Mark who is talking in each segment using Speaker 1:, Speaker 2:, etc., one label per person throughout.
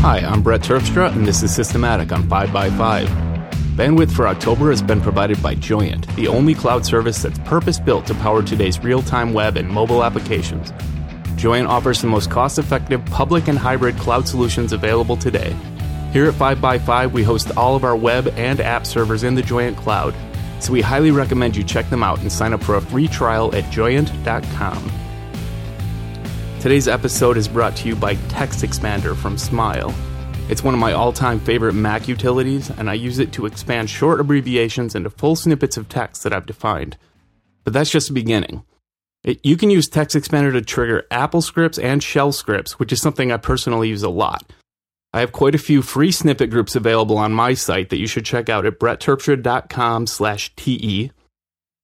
Speaker 1: Hi, I'm Brett Terpstra, and this is Systematic on 5x5. Bandwidth for October has been provided by Joyent, the only cloud service that's purpose built to power today's real time web and mobile applications. Joyent offers the most cost effective public and hybrid cloud solutions available today. Here at 5x5, we host all of our web and app servers in the Joyent cloud, so we highly recommend you check them out and sign up for a free trial at joyent.com. Today's episode is brought to you by Text Expander from Smile. It's one of my all time favorite Mac utilities, and I use it to expand short abbreviations into full snippets of text that I've defined. But that's just the beginning. It, you can use Text Expander to trigger Apple scripts and shell scripts, which is something I personally use a lot. I have quite a few free snippet groups available on my site that you should check out at brettterpstra.com slash TE.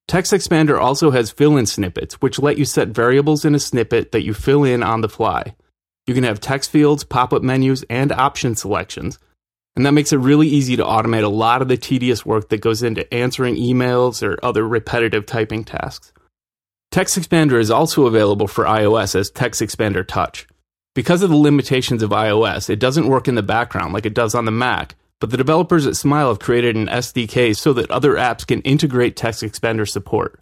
Speaker 1: Text Expander also has fill in snippets, which let you set variables in a snippet that you fill in on the fly. You can have text fields, pop up menus, and option selections. And that makes it really easy to automate a lot of the tedious work that goes into answering emails or other repetitive typing tasks. Text Expander is also available for iOS as Text Expander Touch. Because of the limitations of iOS, it doesn't work in the background like it does on the Mac, but the developers at Smile have created an SDK so that other apps can integrate Text Expander support.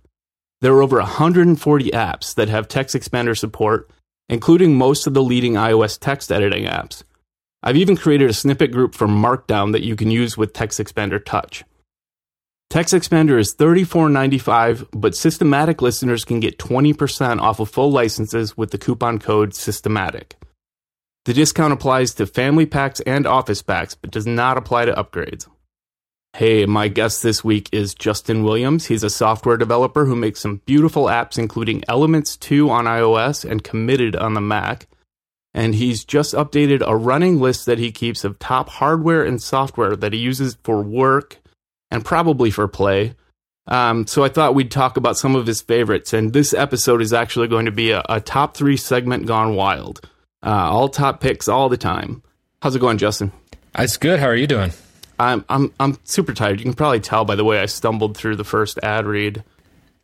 Speaker 1: There are over 140 apps that have Text Expander support, including most of the leading iOS text editing apps. I've even created a snippet group for Markdown that you can use with Text Expander Touch. Text Expander is $34.95, but systematic listeners can get 20% off of full licenses with the coupon code SYSTEMATIC. The discount applies to family packs and office packs, but does not apply to upgrades. Hey, my guest this week is Justin Williams. He's a software developer who makes some beautiful apps, including Elements 2 on iOS and Committed on the Mac. And he's just updated a running list that he keeps of top hardware and software that he uses for work and probably for play. Um, so I thought we'd talk about some of his favorites. And this episode is actually going to be a, a top three segment gone wild. Uh, all top picks all the time. How's it going, Justin?
Speaker 2: It's good. How are you doing?
Speaker 1: I'm I'm I'm super tired. You can probably tell by the way I stumbled through the first ad read.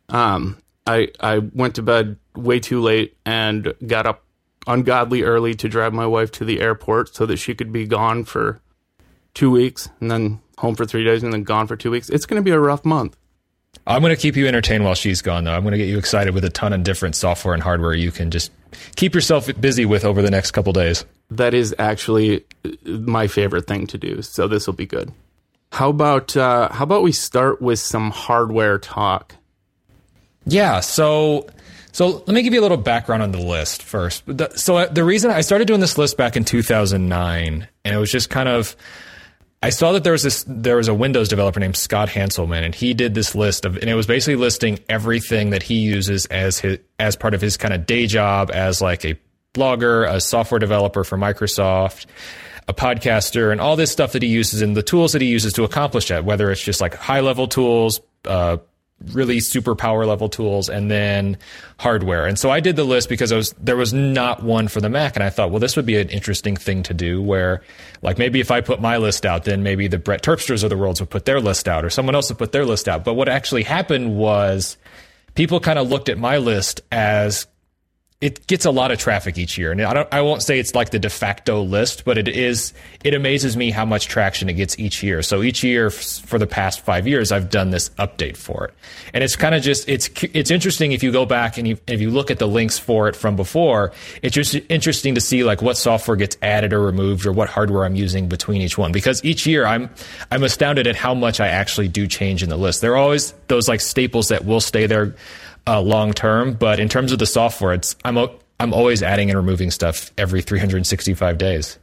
Speaker 1: Um, I I went to bed way too late and got up ungodly early to drive my wife to the airport so that she could be gone for two weeks and then home for three days and then gone for two weeks. It's going to be a rough month.
Speaker 2: I'm going to keep you entertained while she's gone, though. I'm going to get you excited with a ton of different software and hardware you can just keep yourself busy with over the next couple days.
Speaker 1: That is actually my favorite thing to do. So this will be good. How about uh, how about we start with some hardware talk?
Speaker 2: Yeah. So so let me give you a little background on the list first. So uh, the reason I started doing this list back in 2009, and it was just kind of I saw that there was this there was a Windows developer named Scott Hanselman, and he did this list of, and it was basically listing everything that he uses as his as part of his kind of day job as like a blogger, a software developer for Microsoft, a podcaster, and all this stuff that he uses and the tools that he uses to accomplish that. Whether it's just like high level tools, uh, really super power level tools and then hardware. And so I did the list because was, there was not one for the Mac. And I thought, well, this would be an interesting thing to do where like maybe if I put my list out, then maybe the Brett Terpstras of the world would put their list out or someone else would put their list out. But what actually happened was people kind of looked at my list as it gets a lot of traffic each year. And I don't I won't say it's like the de facto list, but it is it amazes me how much traction it gets each year. So each year for the past 5 years I've done this update for it. And it's kind of just it's it's interesting if you go back and you, if you look at the links for it from before, it's just interesting to see like what software gets added or removed or what hardware I'm using between each one because each year I'm I'm astounded at how much I actually do change in the list. There are always those like staples that will stay there uh, long term. But in terms of the software, it's I'm I'm always adding and removing stuff every 365 days.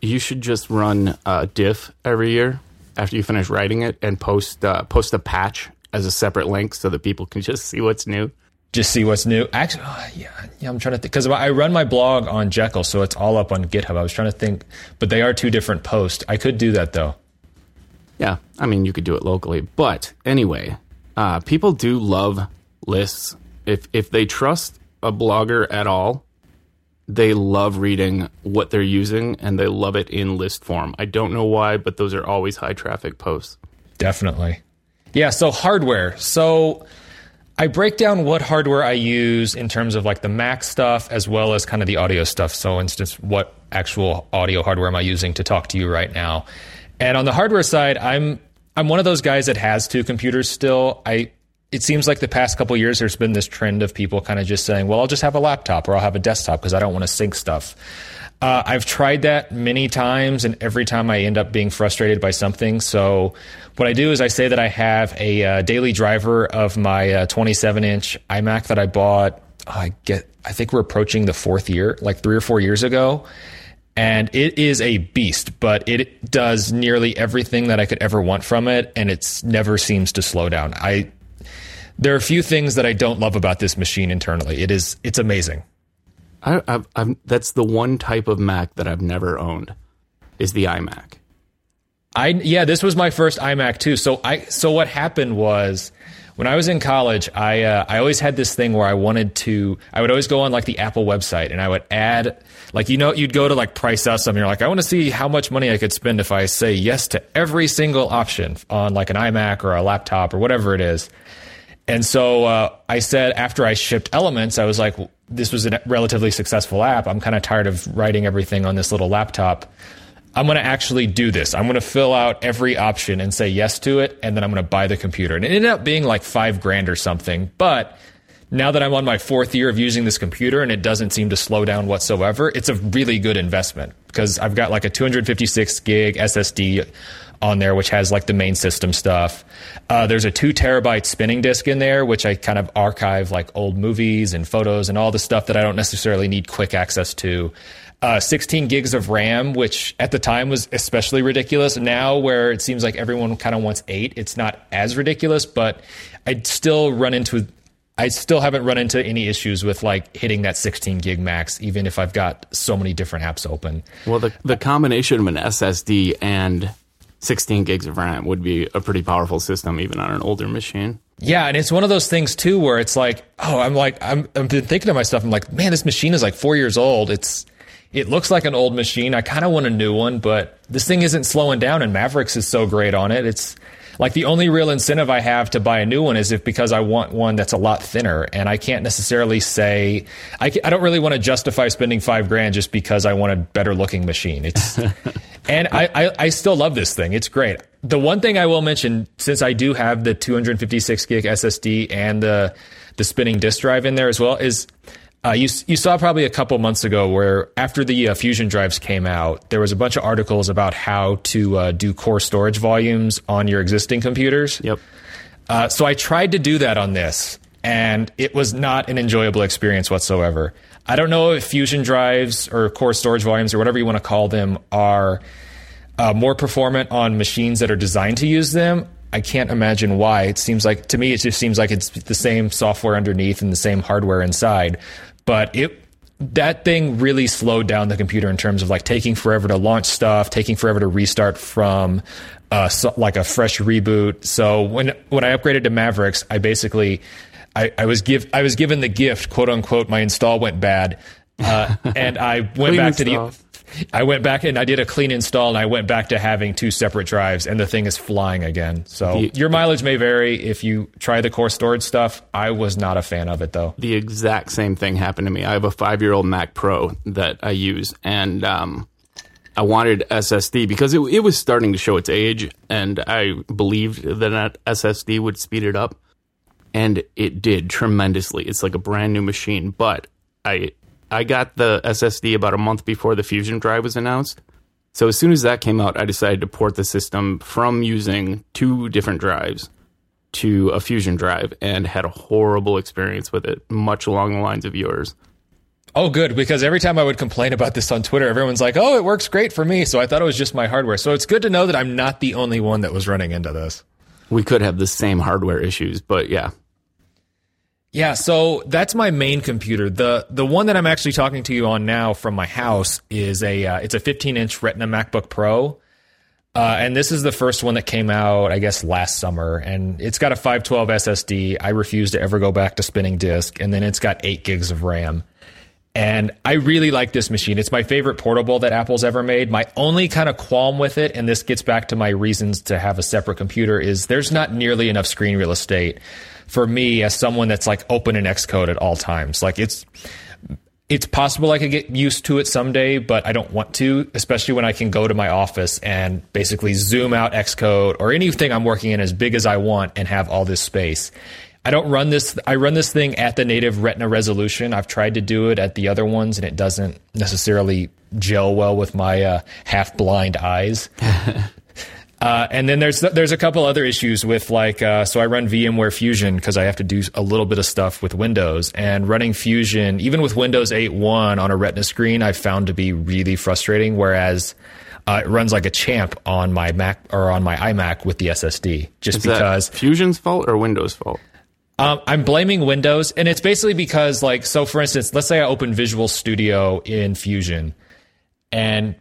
Speaker 1: You should just run a diff every year after you finish writing it and post uh, post a patch as a separate link so that people can just see what's new.
Speaker 2: Just see what's new. Actually, oh, yeah, yeah. I'm trying to think because I run my blog on Jekyll, so it's all up on GitHub. I was trying to think, but they are two different posts. I could do that though.
Speaker 1: Yeah, I mean, you could do it locally, but anyway, uh, people do love lists. If if they trust a blogger at all, they love reading what they're using and they love it in list form. I don't know why, but those are always high traffic posts.
Speaker 2: Definitely. Yeah, so hardware. So I break down what hardware I use in terms of like the Mac stuff as well as kind of the audio stuff. So, instance, what actual audio hardware am I using to talk to you right now? And on the hardware side, I'm I'm one of those guys that has two computers still. I it seems like the past couple years there's been this trend of people kind of just saying, "Well, I'll just have a laptop or I'll have a desktop because I don't want to sync stuff." Uh, I've tried that many times, and every time I end up being frustrated by something. So, what I do is I say that I have a uh, daily driver of my uh, 27 inch iMac that I bought. I get, I think we're approaching the fourth year, like three or four years ago, and it is a beast. But it does nearly everything that I could ever want from it, and it never seems to slow down. I there are a few things that I don't love about this machine internally. It is, it's amazing.
Speaker 1: I, I've, I've, that's the one type of Mac that I've never owned is the iMac.
Speaker 2: I yeah, this was my first iMac too. So I so what happened was when I was in college, I uh, I always had this thing where I wanted to. I would always go on like the Apple website and I would add like you know you'd go to like price out something. You're like I want to see how much money I could spend if I say yes to every single option on like an iMac or a laptop or whatever it is. And so uh, I said after I shipped Elements, I was like, this was a relatively successful app. I'm kind of tired of writing everything on this little laptop. I'm going to actually do this. I'm going to fill out every option and say yes to it, and then I'm going to buy the computer. And it ended up being like five grand or something. But now that I'm on my fourth year of using this computer and it doesn't seem to slow down whatsoever, it's a really good investment because I've got like a 256 gig SSD on there, which has like the main system stuff. Uh, there's a two terabyte spinning disk in there, which I kind of archive like old movies and photos and all the stuff that I don't necessarily need quick access to. Uh, 16 gigs of RAM, which at the time was especially ridiculous. Now, where it seems like everyone kind of wants eight, it's not as ridiculous, but I'd still run into I still haven't run into any issues with like hitting that 16 gig max, even if I've got so many different apps open.
Speaker 1: Well, the the combination of an SSD and 16 gigs of RAM would be a pretty powerful system, even on an older machine.
Speaker 2: Yeah, and it's one of those things too where it's like, oh, I'm like, I'm, I've been thinking to myself, I'm like, man, this machine is like four years old. It's, it looks like an old machine. I kind of want a new one, but this thing isn't slowing down, and Mavericks is so great on it. It's like the only real incentive I have to buy a new one is if because I want one that's a lot thinner, and I can't necessarily say I, I don't really want to justify spending five grand just because I want a better looking machine. It's and I, I I still love this thing. It's great. The one thing I will mention, since I do have the 256 gig SSD and the the spinning disk drive in there as well, is uh, you you saw probably a couple months ago where after the uh, fusion drives came out, there was a bunch of articles about how to uh, do core storage volumes on your existing computers.
Speaker 1: Yep.
Speaker 2: Uh, so I tried to do that on this, and it was not an enjoyable experience whatsoever. I don't know if fusion drives or core storage volumes or whatever you want to call them are uh, more performant on machines that are designed to use them. I can't imagine why. It seems like to me, it just seems like it's the same software underneath and the same hardware inside but it that thing really slowed down the computer in terms of like taking forever to launch stuff, taking forever to restart from uh, so, like a fresh reboot. So when when I upgraded to Mavericks, I basically I, I was give I was given the gift, quote unquote. My install went bad, uh, and I went back to the I went back and I did a clean install and I went back to having two separate drives and the thing is flying again. So the, your mileage may vary if you try the core storage stuff. I was not a fan of it though.
Speaker 1: The exact same thing happened to me. I have a five year old Mac Pro that I use and um, I wanted SSD because it, it was starting to show its age and I believed that an SSD would speed it up. And it did tremendously. It's like a brand new machine, but I I got the SSD about a month before the Fusion drive was announced. So as soon as that came out, I decided to port the system from using two different drives to a Fusion drive and had a horrible experience with it, much along the lines of yours.
Speaker 2: Oh, good. Because every time I would complain about this on Twitter, everyone's like, oh, it works great for me. So I thought it was just my hardware. So it's good to know that I'm not the only one that was running into this.
Speaker 1: We could have the same hardware issues, but yeah,
Speaker 2: yeah, so that's my main computer. The the one that I'm actually talking to you on now from my house is a uh, it's a 15 inch Retina MacBook Pro, uh, and this is the first one that came out I guess last summer, and it's got a 512 SSD. I refuse to ever go back to spinning disk, and then it's got eight gigs of RAM. And I really like this machine. It's my favorite portable that Apple's ever made. My only kind of qualm with it, and this gets back to my reasons to have a separate computer, is there's not nearly enough screen real estate for me as someone that's like open in Xcode at all times. Like it's it's possible I could get used to it someday, but I don't want to, especially when I can go to my office and basically zoom out Xcode or anything I'm working in as big as I want and have all this space. I don't run this. I run this thing at the native Retina resolution. I've tried to do it at the other ones, and it doesn't necessarily gel well with my uh, half blind eyes. Uh, and then there's there's a couple other issues with like uh, so I run VMware Fusion because I have to do a little bit of stuff with Windows and running Fusion even with Windows 8.1 on a Retina screen I found to be really frustrating. Whereas uh, it runs like a champ on my Mac or on my iMac with the SSD just
Speaker 1: Is
Speaker 2: because
Speaker 1: that Fusion's fault or Windows' fault?
Speaker 2: um, I'm blaming Windows, and it's basically because, like, so for instance, let's say I open Visual Studio in Fusion, and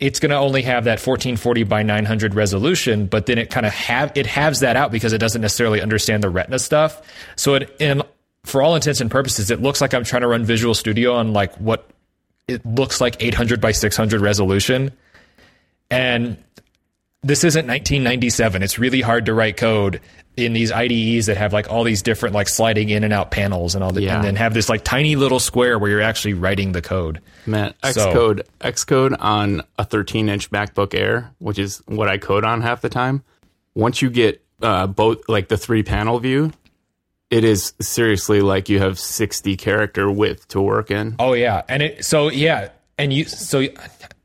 Speaker 2: it's going to only have that 1440 by 900 resolution, but then it kind of have it halves that out because it doesn't necessarily understand the Retina stuff. So it, for all intents and purposes, it looks like I'm trying to run Visual Studio on like what it looks like 800 by 600 resolution, and this isn't 1997. It's really hard to write code in these IDEs that have like all these different like sliding in and out panels and all that,
Speaker 1: Yeah.
Speaker 2: and then have this like tiny little square where you're actually writing the code.
Speaker 1: Man,
Speaker 2: So-
Speaker 1: Xcode, Xcode on a 13 inch MacBook Air, which is what I code on half the time. Once you get uh, both, like the three panel view, it is seriously like you have 60 character width to work in.
Speaker 2: Oh yeah, and it so yeah, and you so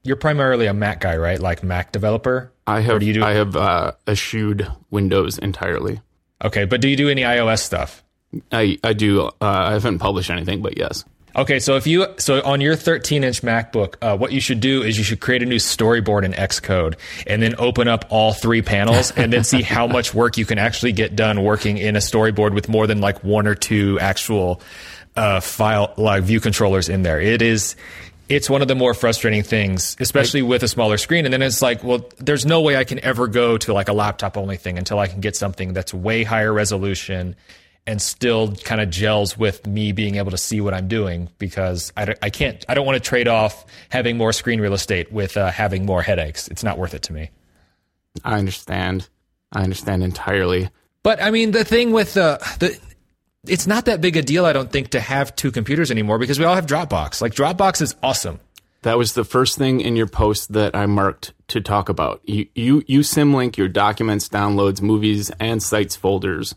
Speaker 2: you're primarily a Mac guy, right? Like Mac developer.
Speaker 1: I have,
Speaker 2: do you do-
Speaker 1: I have uh, eschewed Windows entirely.
Speaker 2: Okay, but do you do any iOS stuff?
Speaker 1: I, I do, uh, I haven't published anything, but yes.
Speaker 2: Okay, so if you so on your 13 inch MacBook, uh, what you should do is you should create a new storyboard in Xcode and then open up all three panels and then see how much work you can actually get done working in a storyboard with more than like one or two actual uh, file like view controllers in there. It is. It's one of the more frustrating things, especially with a smaller screen. And then it's like, well, there's no way I can ever go to like a laptop only thing until I can get something that's way higher resolution and still kind of gels with me being able to see what I'm doing because I, I can't, I don't want to trade off having more screen real estate with uh, having more headaches. It's not worth it to me.
Speaker 1: I understand. I understand entirely.
Speaker 2: But I mean, the thing with the, the, it's not that big a deal, I don't think, to have two computers anymore because we all have Dropbox. Like, Dropbox is awesome.
Speaker 1: That was the first thing in your post that I marked to talk about. You you you symlink your documents, downloads, movies, and sites folders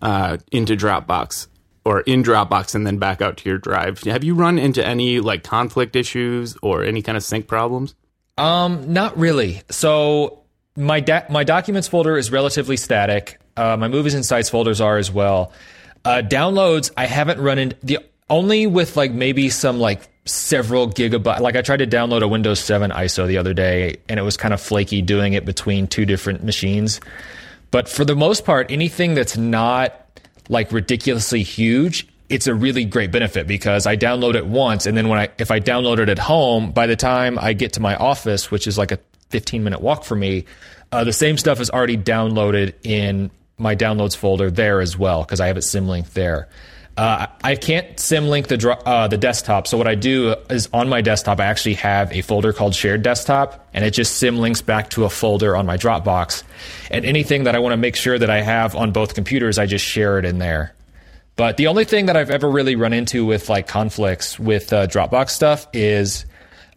Speaker 1: uh, into Dropbox or in Dropbox and then back out to your drive. Have you run into any like conflict issues or any kind of sync problems?
Speaker 2: Um, not really. So my da- my documents folder is relatively static. Uh, my movies and sites folders are as well. Uh, downloads, I haven't run in the only with like maybe some like several gigabyte. Like I tried to download a Windows 7 ISO the other day, and it was kind of flaky doing it between two different machines. But for the most part, anything that's not like ridiculously huge, it's a really great benefit because I download it once, and then when I if I download it at home, by the time I get to my office, which is like a 15 minute walk for me, uh, the same stuff is already downloaded in my downloads folder there as well because I have it symlinked there. Uh, I can't symlink the uh, the desktop, so what I do is on my desktop I actually have a folder called Shared Desktop, and it just symlinks back to a folder on my Dropbox. And anything that I want to make sure that I have on both computers, I just share it in there. But the only thing that I've ever really run into with like conflicts with uh, Dropbox stuff is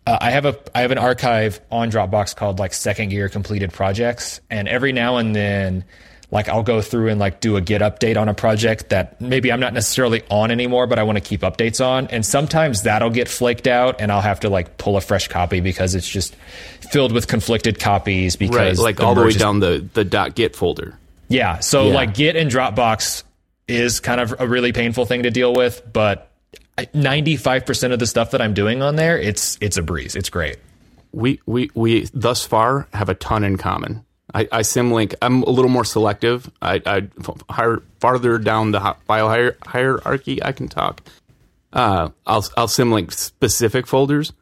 Speaker 2: uh, I have a I have an archive on Dropbox called like second year completed projects, and every now and then, like I'll go through and like do a Git update on a project that maybe I'm not necessarily on anymore, but I want to keep updates on, and sometimes that'll get flaked out, and I'll have to like pull a fresh copy because it's just filled with conflicted copies
Speaker 1: Right,
Speaker 2: because
Speaker 1: like all the way
Speaker 2: is-
Speaker 1: down the the dot .git folder.
Speaker 2: yeah. So
Speaker 1: Yeah.
Speaker 2: like Git and Dropbox is kind of a really painful thing to deal with, but ninety five percent of the stuff that I'm doing on there, it's it's a breeze. It's great.
Speaker 1: we we we thus far have a ton in common. I, I symlink. I'm a little more selective. I higher, farther down the file hierarchy I can talk. Uh, I'll I'll symlink specific folders,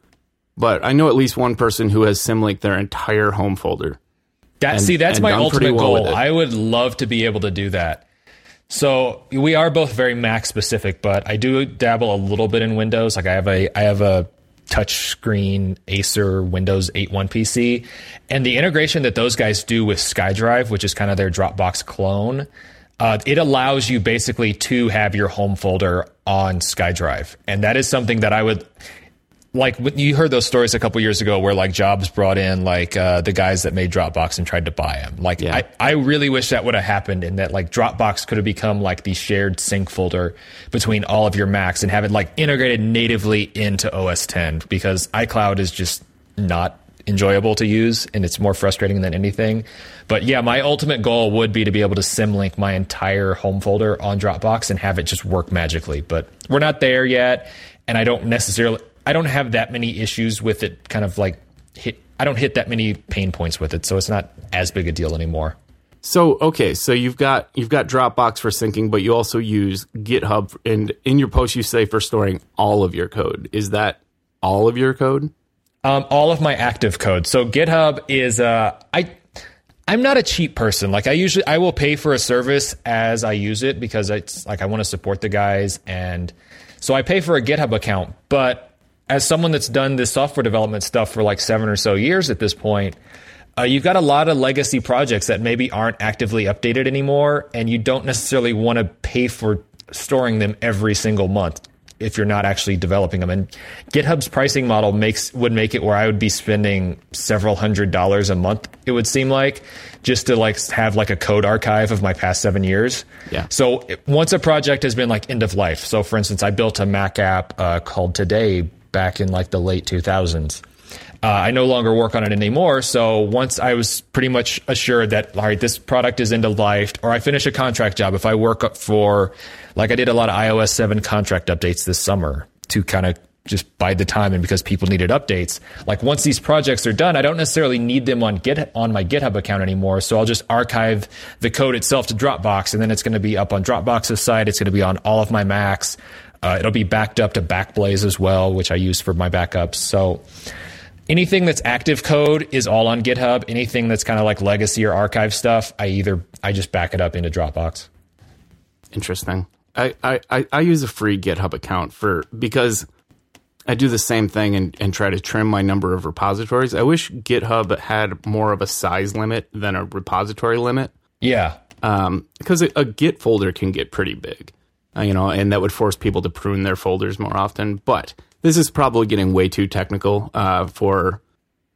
Speaker 1: but I know at least one person who has symlinked their entire home folder.
Speaker 2: That
Speaker 1: And-
Speaker 2: see, that's my ultimate
Speaker 1: well
Speaker 2: goal. I would love to be able to do that. So we are both very Mac specific, but I do dabble a little bit in Windows. Like I have a I have a touchscreen Acer Windows 8.1 PC, and the integration that those guys do with SkyDrive, which is kind of their Dropbox clone, uh, it allows you basically to have your home folder on SkyDrive, and that is something that I would like you heard those stories a couple years ago where like Jobs brought in like uh, the guys that made Dropbox and tried to buy them. Like yeah. I, I really wish that would have happened and that like Dropbox could have become like the shared sync folder between all of your Macs and have it like integrated natively into OS 10 because iCloud is just not enjoyable to use and it's more frustrating than anything. But yeah, my ultimate goal would be to be able to symlink my entire home folder on Dropbox and have it just work magically. But we're not there yet and I don't necessarily I don't have that many issues with it. Kind of like hit. I don't hit that many pain points with it, so it's not as big a deal anymore.
Speaker 1: So okay, so you've got you've got Dropbox for syncing, but you also use GitHub, and in your post you say for storing all of your code. Is that all of your code?
Speaker 2: Um, all of my active code. So GitHub is uh, I. I'm not a cheap person. Like I usually, I will pay for a service as I use it because it's like I want to support the guys, and so I pay for a GitHub account. But as someone that's done this software development stuff for like seven or so years at this point, uh, you've got a lot of legacy projects that maybe aren't actively updated anymore, and you don't necessarily want to pay for storing them every single month if you're not actually developing them. And GitHub's pricing model makes would make it where I would be spending several hundred dollars a month. It would seem like just to like have like a code archive of my past seven years.
Speaker 1: Yeah.
Speaker 2: So once a project has been like end of life. So for instance, I built a Mac app uh, called Today back in like the late 2000s. Uh, I no longer work on it anymore. So once I was pretty much assured that, all right, this product is end of life, or I finish a contract job, if I work for, like I did a lot of iOS 7 contract updates this summer to kind of just bide the time and because people needed updates. Like once these projects are done, I don't necessarily need them on Git on my GitHub account anymore. So I'll just archive the code itself to Dropbox, and then it's going to be up on Dropbox's site. It's going to be on all of my Macs. Uh, it'll be backed up to Backblaze as well, which I use for my backups. So anything that's active code is all on GitHub. Anything that's kind of like legacy or archive stuff, I either I just back it up into Dropbox.
Speaker 1: Interesting. I, I, I use a free GitHub account for because I do the same thing and, and try to trim my number of repositories. I wish GitHub had more of a size limit than a repository limit.
Speaker 2: Yeah.
Speaker 1: Um, because a, a Git folder can get pretty big you know, and that would force people to prune their folders more often. But this is probably getting way too technical uh, for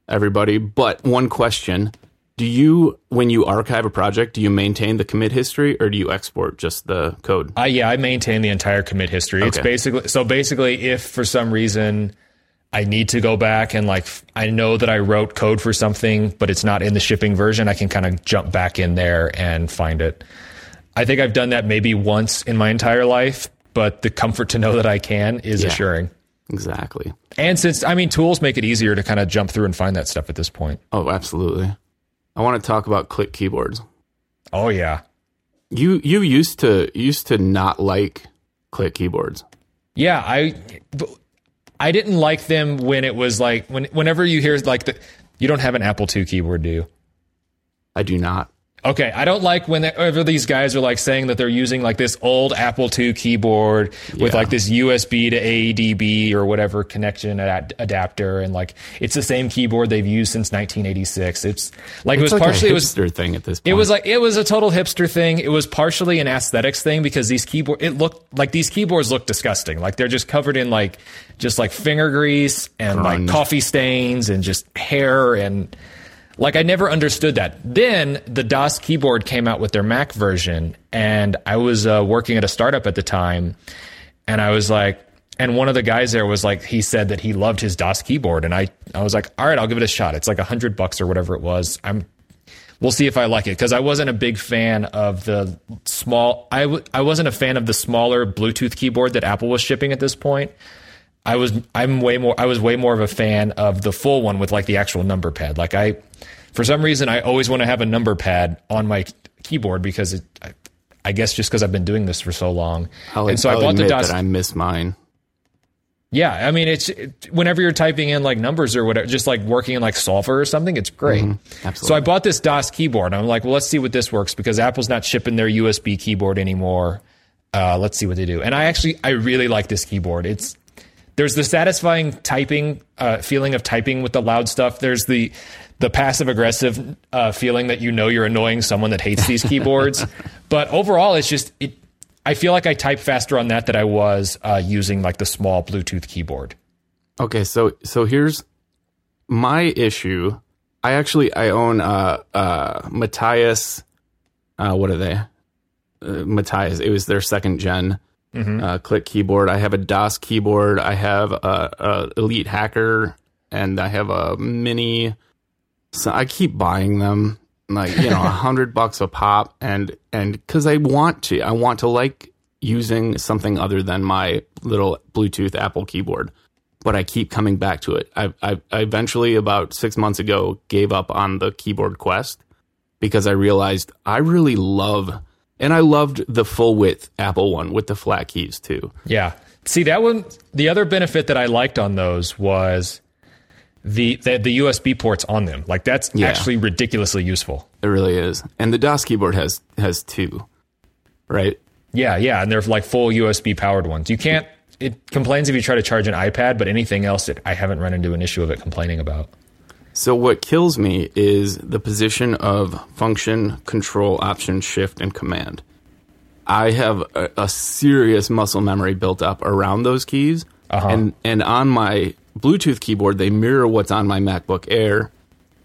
Speaker 1: everybody. But one question do you when you archive a project do you maintain the commit history or do you export just the code
Speaker 2: uh, yeah i maintain the entire commit history okay. it's basically so basically if for some reason i need to go back and like i know that i wrote code for something but it's not in the shipping version i can kind of jump back in there and find it I think I've done that maybe once in my entire life, but the comfort to know that I can is yeah, assuring.
Speaker 1: Exactly.
Speaker 2: And since I mean tools make it easier to kind of jump through and find that stuff at this point.
Speaker 1: Oh, absolutely. I want to talk about click keyboards.
Speaker 2: Oh yeah.
Speaker 1: You you used to used to not like click keyboards.
Speaker 2: Yeah, I I didn't like them when it was like when whenever you hear like the you don't have an Apple II keyboard, do you?
Speaker 1: I do not.
Speaker 2: Okay, I don't like whenever these guys are like saying that they're using like this old Apple II keyboard with yeah. like this USB to ADB or whatever connection ad- adapter, and like it's the same keyboard they've used since 1986. It's like
Speaker 1: it's
Speaker 2: it was
Speaker 1: like
Speaker 2: partially
Speaker 1: a hipster
Speaker 2: it was,
Speaker 1: thing at this.
Speaker 2: point. It was like it was a total hipster thing. It was partially an aesthetics thing because these keyboard it looked like these keyboards look disgusting. Like they're just covered in like just like finger grease and Grunge. like coffee stains and just hair and like I never understood that. Then the Das keyboard came out with their Mac version, and I was uh, working at a startup at the time, and I was like, and one of the guys there was like, he said that he loved his Das keyboard, and I, I was like, all right, I'll give it a shot. It's like a hundred bucks or whatever it was. I'm, we'll see if I like it because I wasn't a big fan of the small. I w- I wasn't a fan of the smaller Bluetooth keyboard that Apple was shipping at this point. I was I'm way more I was way more of a fan of the full one with like the actual number pad. Like I for some reason I always want to have a number pad on my keyboard because it, I, I guess just because I've been doing this for so long.
Speaker 1: I'll, and so I'll i bought the Das. That I miss mine.
Speaker 2: Yeah, I mean, it's it, whenever you're typing in like numbers or whatever, just like working in like Soulver or something, it's great.
Speaker 1: Mm-hmm.
Speaker 2: So I bought this Das keyboard. I'm like, well, let's see what this works because Apple's not shipping their USB keyboard anymore. Uh, let's see what they do. And I actually, I really like this keyboard. It's there's the satisfying typing uh, feeling of typing with the loud stuff. There's the the passive aggressive uh, feeling that you know you're annoying someone that hates these keyboards. but overall, it's just it I feel like I type faster on that than I was uh, using like the small Bluetooth keyboard.
Speaker 1: Okay, so so here's my issue. I actually I own uh uh Matias. Uh, what are they? Uh, Matias. It was their second general uh, click keyboard. I have a Das keyboard. I have a, a Elite Hacker, and I have a Mini. So I keep buying them like you know a hundred bucks a pop and and because i want to i want to like using something other than my little bluetooth apple keyboard but i keep coming back to it i i, I eventually about six months ago gave up on the keyboard quest because i realized i really love and i loved the full width apple one with the flat keys too
Speaker 2: Yeah. See that one. The other benefit that I liked on those was the the, the USB ports on them. Like that's
Speaker 1: Yeah.
Speaker 2: actually ridiculously useful.
Speaker 1: it really is and the Das keyboard has has two right
Speaker 2: Yeah, yeah, and they're like full USB powered ones. You can't. It complains if you try to charge an iPad, but anything else, it, I haven't run into an issue of it complaining about.
Speaker 1: So what kills me is the position of function, control, option, shift, and command. I have a, a serious muscle memory built up around those keys,
Speaker 2: Uh-huh.
Speaker 1: and and on my Bluetooth keyboard they mirror what's on my MacBook Air,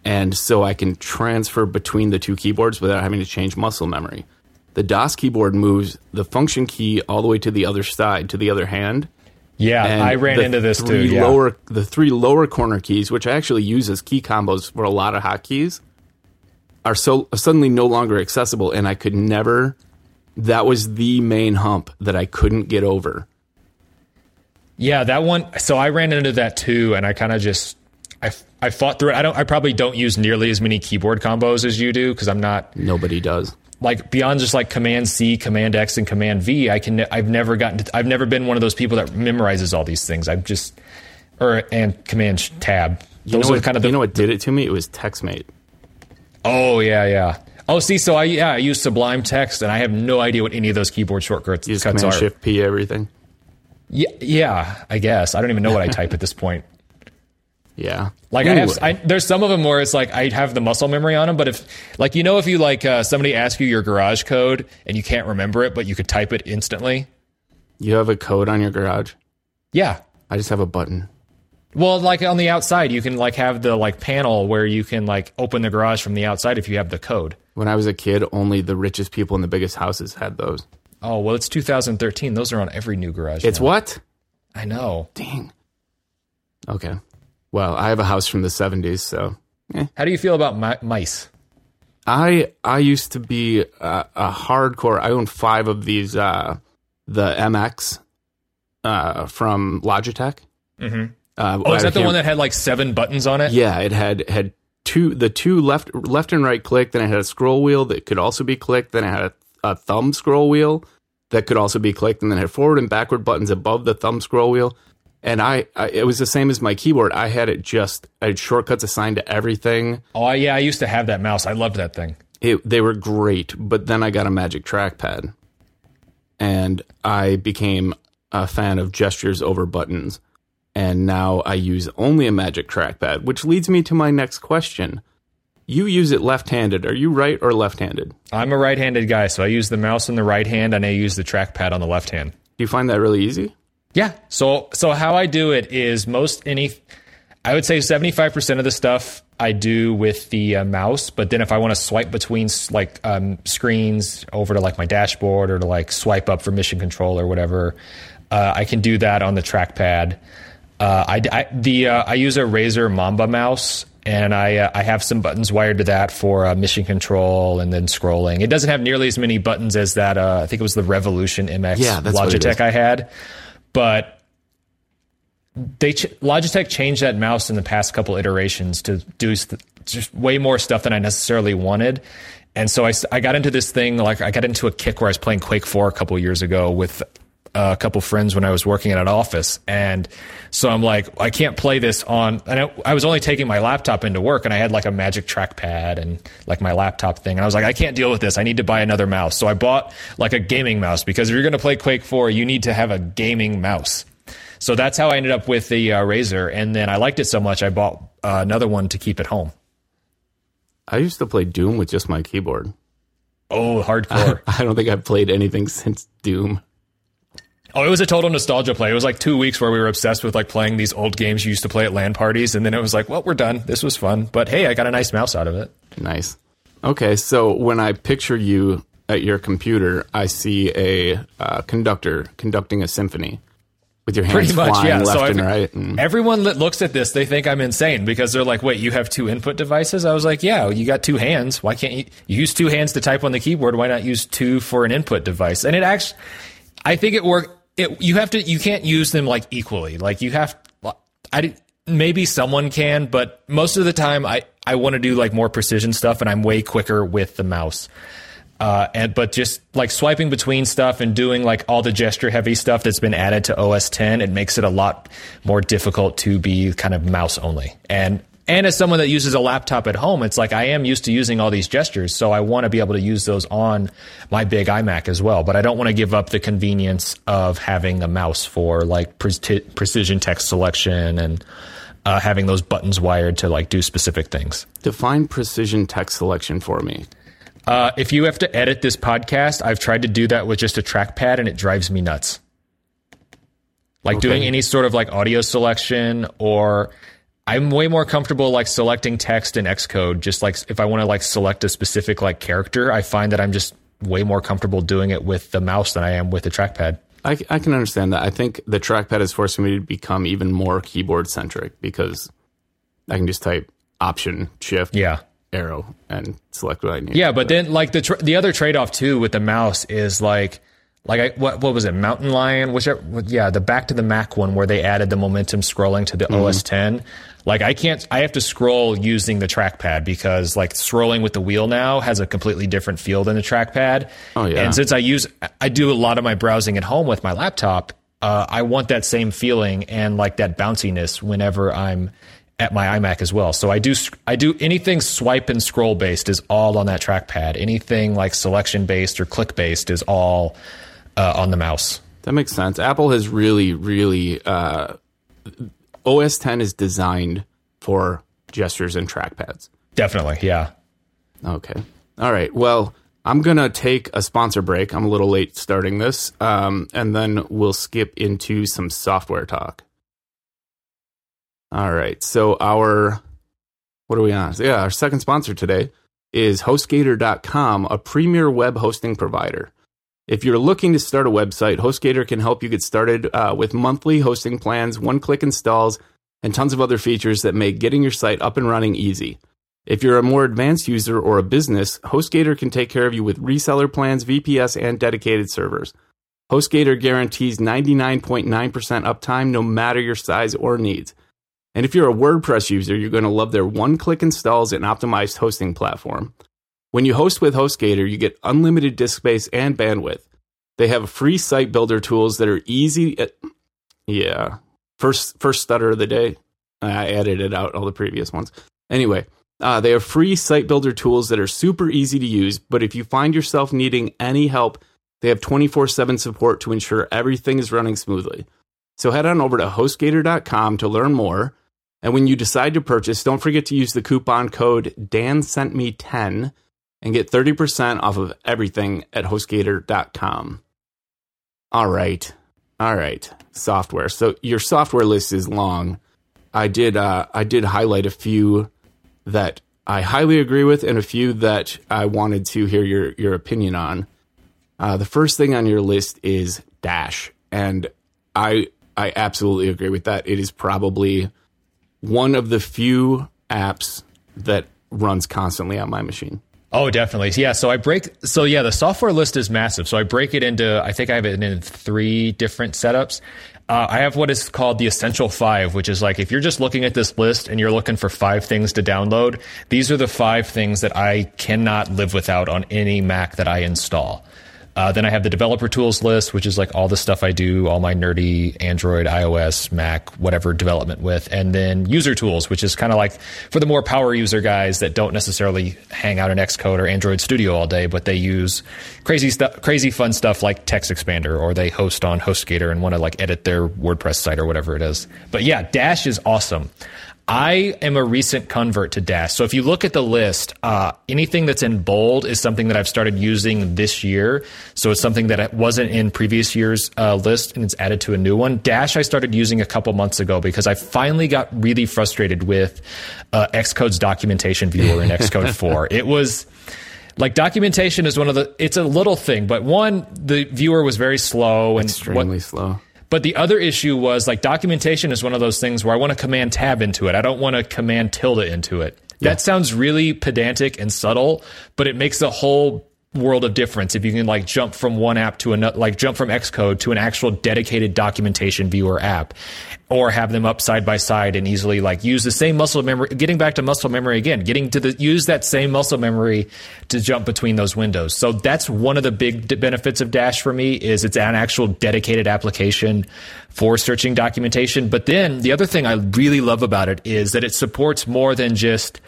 Speaker 1: and so I can transfer between the two keyboards without having to change muscle memory. The Das keyboard moves the function key all the way to the other side, to the other hand,
Speaker 2: Yeah,
Speaker 1: and
Speaker 2: I ran into this too. Yeah.
Speaker 1: Lower the three lower corner keys, which I actually use as key combos for a lot of hotkeys, are so suddenly no longer accessible, and I could never. That was the main hump that I couldn't get over.
Speaker 2: Yeah, that one. So I ran into that too, and I kind of just I I fought through it. I don't. I probably don't use nearly as many keyboard combos as you do because I'm not
Speaker 1: Nobody does.
Speaker 2: Like beyond just like Command C, Command X, and Command V. I can. I've never gotten. To, I've never been one of those people that memorizes all these things. I've just or and Command Tab.
Speaker 1: You
Speaker 2: Those
Speaker 1: know
Speaker 2: are
Speaker 1: what,
Speaker 2: kind of the.
Speaker 1: you know what did it to me? It was TextMate.
Speaker 2: oh yeah, yeah. Oh, see, so I yeah I use Sublime Text, and I have no idea what any of those keyboard shortcuts
Speaker 1: You just
Speaker 2: cuts
Speaker 1: Command
Speaker 2: are.
Speaker 1: Shift P everything.
Speaker 2: Yeah, yeah, I guess I don't even know what I type at this point.
Speaker 1: Yeah.
Speaker 2: Like I have, I, there's some of them where it's like I have the muscle memory on them, but if, like, you know, if you like uh, somebody asks you your garage code and you can't remember it, but you could type it instantly.
Speaker 1: you have a code on your garage.
Speaker 2: Yeah.
Speaker 1: I just have a button.
Speaker 2: Well, like on the outside, you can like have the like panel where you can like open the garage from the outside if you have the code.
Speaker 1: When I was a kid, only the richest people in the biggest houses had those.
Speaker 2: Oh well, it's 2013. Those are on every new garage.
Speaker 1: It's
Speaker 2: now.
Speaker 1: what?
Speaker 2: I know.
Speaker 1: Dang. Okay. Well, I have a house from the 70s, so
Speaker 2: How do you feel about mi- mice?
Speaker 1: I I used to be a, a hardcore. I own five of these. Uh, the MX uh, from Logitech.
Speaker 2: Mhm.
Speaker 1: Uh,
Speaker 2: Oh, is that the one that had like seven buttons on it?
Speaker 1: Yeah, it had had two the two left left and right click. Then it had a scroll wheel that could also be clicked. Then it had a, a thumb scroll wheel that could also be clicked, and then it had forward and backward buttons above the thumb scroll wheel. And I, I it was the same as my keyboard. I had it just I had shortcuts assigned to everything.
Speaker 2: Oh yeah, I used to have that mouse. I loved that thing.
Speaker 1: it, they were great, but then I got a magic trackpad, and I became a fan of gestures over buttons, and now I use only a magic trackpad, which leads me to my next question. You use it left-handed. Are you right or left-handed?
Speaker 2: I'm a right-handed guy, so I use the mouse in the right hand and I use the trackpad on the left hand.
Speaker 1: Do you find that really easy?
Speaker 2: Yeah. So so how I do it is most any I would say 75% of the stuff I do with the uh, mouse, but then if I want to swipe between like um, screens over to like my dashboard or to like swipe up for mission control or whatever, uh, I can do that on the trackpad. Uh, I, I the uh, I use a Razer Mamba mouse, and I uh, I have some buttons wired to that for uh, mission control and then scrolling. It doesn't have nearly as many buttons as that. Uh, I think it was the Revolution MX
Speaker 1: Yeah, that's what it
Speaker 2: Logitech. I had, but they ch- Logitech changed that mouse in the past couple iterations to do st- just way more stuff than I necessarily wanted. And so I, I got into this thing like I got into a kick where I was playing Quake 4 a couple years ago with a couple friends when I was working at an office, and so I'm like, I can't play this on. And I, I was only taking my laptop into work, and I had like a Magic Trackpad and like my laptop thing, and I was like, I can't deal with this. I need to buy another mouse. So I bought like a gaming mouse because if you're going to play Quake Four, you need to have a gaming mouse. So that's how I ended up with the uh, Razer, and then I liked it so much, I bought uh, another one to keep at home.
Speaker 1: I used to play Doom with just my keyboard.
Speaker 2: Oh, hardcore!
Speaker 1: I don't think I've played anything since Doom.
Speaker 2: Oh, it was a total nostalgia play. It was like two weeks where we were obsessed with like playing these old games you used to play at LAN parties, and then it was like, well, we're done. This was fun, but hey, I got a nice mouse out of it.
Speaker 1: Nice. Okay, so when I picture you at your computer, I see a uh, conductor conducting a symphony with your hands
Speaker 2: Pretty much,
Speaker 1: flying
Speaker 2: yeah.
Speaker 1: left
Speaker 2: so
Speaker 1: and
Speaker 2: every-
Speaker 1: right. And
Speaker 2: everyone that looks at this, they think I'm insane because they're like, "Wait, you have two input devices?" I was like, "Yeah, you got two hands. Why can't you, you use two hands to type on the keyboard? Why not use two for an input device?" And it actually, I think it worked. It you have to you can't use them like equally. Like you have, I maybe someone can, but most of the time, I I want to do like more precision stuff, and I'm way quicker with the mouse. Uh, and but just like swiping between stuff and doing like all the gesture heavy stuff that's been added to OS 10, it makes it a lot more difficult to be kind of mouse only. And and as someone that uses a laptop at home, it's like I am used to using all these gestures, so I want to be able to use those on my big iMac as well. But I don't want to give up the convenience of having a mouse for like pre- precision text selection and uh, having those buttons wired to like do specific things.
Speaker 1: define precision text selection for me.
Speaker 2: Uh, if you have to edit this podcast, I've tried to do that with just a trackpad and it drives me nuts. Like
Speaker 1: Okay.
Speaker 2: doing any sort of like audio selection or I'm way more comfortable like selecting text in Xcode. Just like if I want to like select a specific like character, I find that I'm just way more comfortable doing it with the mouse than I am with the trackpad.
Speaker 1: I, I can understand that. I think the trackpad is forcing me to become even more keyboard centric because I can just type Option Shift
Speaker 2: Yeah.
Speaker 1: arrow and select what I need.
Speaker 2: Yeah, but then like the tr- the other trade off too with the mouse is like like I, what what was it Mountain Lion whichever yeah the Back to the Mac one where they added the momentum scrolling to the
Speaker 1: Mm-hmm.
Speaker 2: OS 10. Like I can't I have to scroll using the trackpad because like scrolling with the wheel now has a completely different feel than the trackpad.
Speaker 1: Oh, yeah.
Speaker 2: And since I use I do a lot of my browsing at home with my laptop, uh, I want that same feeling and like that bounciness whenever I'm at my iMac as well. So I do I do anything swipe and scroll based is all on that trackpad. Anything like selection based or click based is all uh, on the mouse.
Speaker 1: That makes sense. Apple has really, really uh, OS 10 is designed for gestures and trackpads.
Speaker 2: Definitely, yeah.
Speaker 1: Okay. All right. Well, I'm going to take a sponsor break. I'm a little late starting this. Um, and then we'll skip into some software talk. All right. So, our, what are we on? Yeah, our second sponsor today is HostGator.com, a premier web hosting provider. If you're looking to start a website, HostGator can help you get started uh, with monthly hosting plans, one click installs, and tons of other features that make getting your site up and running easy. If you're a more advanced user or a business, HostGator can take care of you with reseller plans, VPS, and dedicated servers. HostGator guarantees 99.9% uptime no matter your size or needs. And if you're a WordPress user, you're going to love their one click installs and optimized hosting platform. When you host with HostGator, you get unlimited disk space and bandwidth. They have free site builder tools that are easy. uh, yeah. First, first stutter of the day. I edited out all the previous ones. Anyway, uh, they have free site builder tools that are super easy to use, but if you find yourself needing any help, they have 24 7 support to ensure everything is running smoothly. So head on over to hostgator.com to learn more. And when you decide to purchase, don't forget to use the coupon code DANSENTME10 and get 30% off of everything at hostgator.com. All right. All right. Software. So your software list is long. I did uh, I did highlight a few that I highly agree with and a few that I wanted to hear your your opinion on. Uh, the first thing on your list is Dash, and I I absolutely agree with that. It is probably one of the few apps that runs constantly on my machine.
Speaker 2: Oh, definitely. Yeah. So I break. So yeah, the software list is massive. So I break it into. I think I have it in three different setups. Uh, I have what is called the essential five, which is like if you're just looking at this list and you're looking for five things to download, these are the five things that I cannot live without on any Mac that I install. Uh, then I have the developer tools list, which is like all the stuff I do, all my nerdy Android, iOS, Mac, whatever development with. And then user tools, which is kind of like for the more power user guys that don't necessarily hang out in Xcode or Android Studio all day, but they use crazy stuff, crazy fun stuff like Text Expander, or they host on HostGator and want to like edit their WordPress site or whatever it is. But yeah, Dash is awesome. I am a recent convert to Dash. So if you look at the list, uh, anything that's in bold is something that I've started using this year. So it's something that wasn't in previous year's uh, list and it's added to a new one. Dash I started using a couple months ago because I finally got really frustrated with uh, Xcode's documentation viewer in Xcode 4. It was like documentation is one of the it's a little thing but one the viewer was very slow and
Speaker 1: extremely what, slow
Speaker 2: but the other issue was like documentation is one of those things where I want to command tab into it. I don't want to command tilde into it. Yeah. That sounds really pedantic and subtle, but it makes the whole world of difference. If you can like jump from one app to another like jump from xcode to an actual dedicated documentation viewer app or have them up side by side and easily like use the same muscle memory getting back to muscle memory again getting to the use that same muscle memory to jump between those windows. So that's one of the big benefits of dash for me is it's an actual dedicated application for searching documentation. But then the other thing i really love about it is that it supports more than just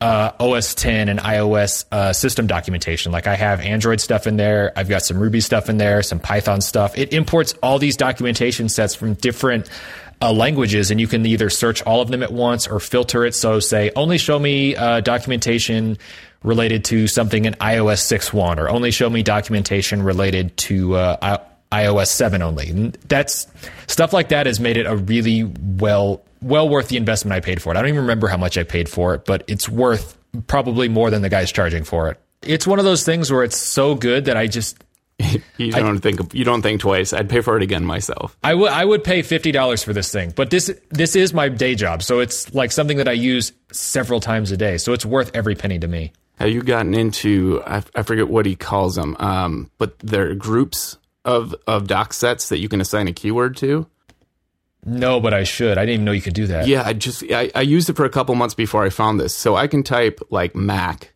Speaker 2: uh, OS 10 and iOS uh, system documentation. Like I have Android stuff in there, I've got some Ruby stuff in there, some Python stuff. It imports all these documentation sets from different uh, languages, and you can either search all of them at once or filter it. So, say, only show me uh, documentation related to something in iOS 6.1, or only show me documentation related to uh, iOS 7 only. that's stuff like that has made it a really well well worth the investment I paid for it. I don't even remember how much I paid for it, but it's worth probably more than the guy's charging for it. It's one of those things where it's so good that I just
Speaker 1: you don't I, think you don't think twice. I'd pay for it again myself.
Speaker 2: I would I would pay fifty dollars for this thing, but this this is my day job, so it's like something that I use several times a day. So it's worth every penny to me.
Speaker 1: Have you gotten into? I, I forget what he calls them, um, but they're groups of of doc sets that you can assign a keyword to.
Speaker 2: No, but I should. I didn't even know you could do that.
Speaker 1: Yeah, I just I, I used it for a couple months before I found this. So I can type like Mac,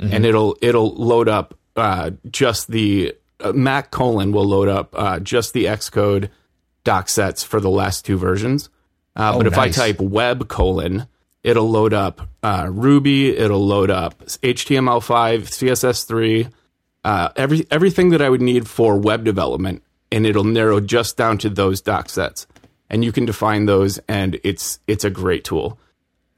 Speaker 1: mm-hmm. and it'll it'll load up uh, just the uh, Mac colon will load up uh, just the Xcode doc sets for the last two versions. Uh, oh, but if nice. I type web colon, it'll load up uh, Ruby, it'll load up HTML5, CSS3, uh, every everything that I would need for web development, and it'll narrow just down to those doc sets and you can define those, and it's it's a great tool.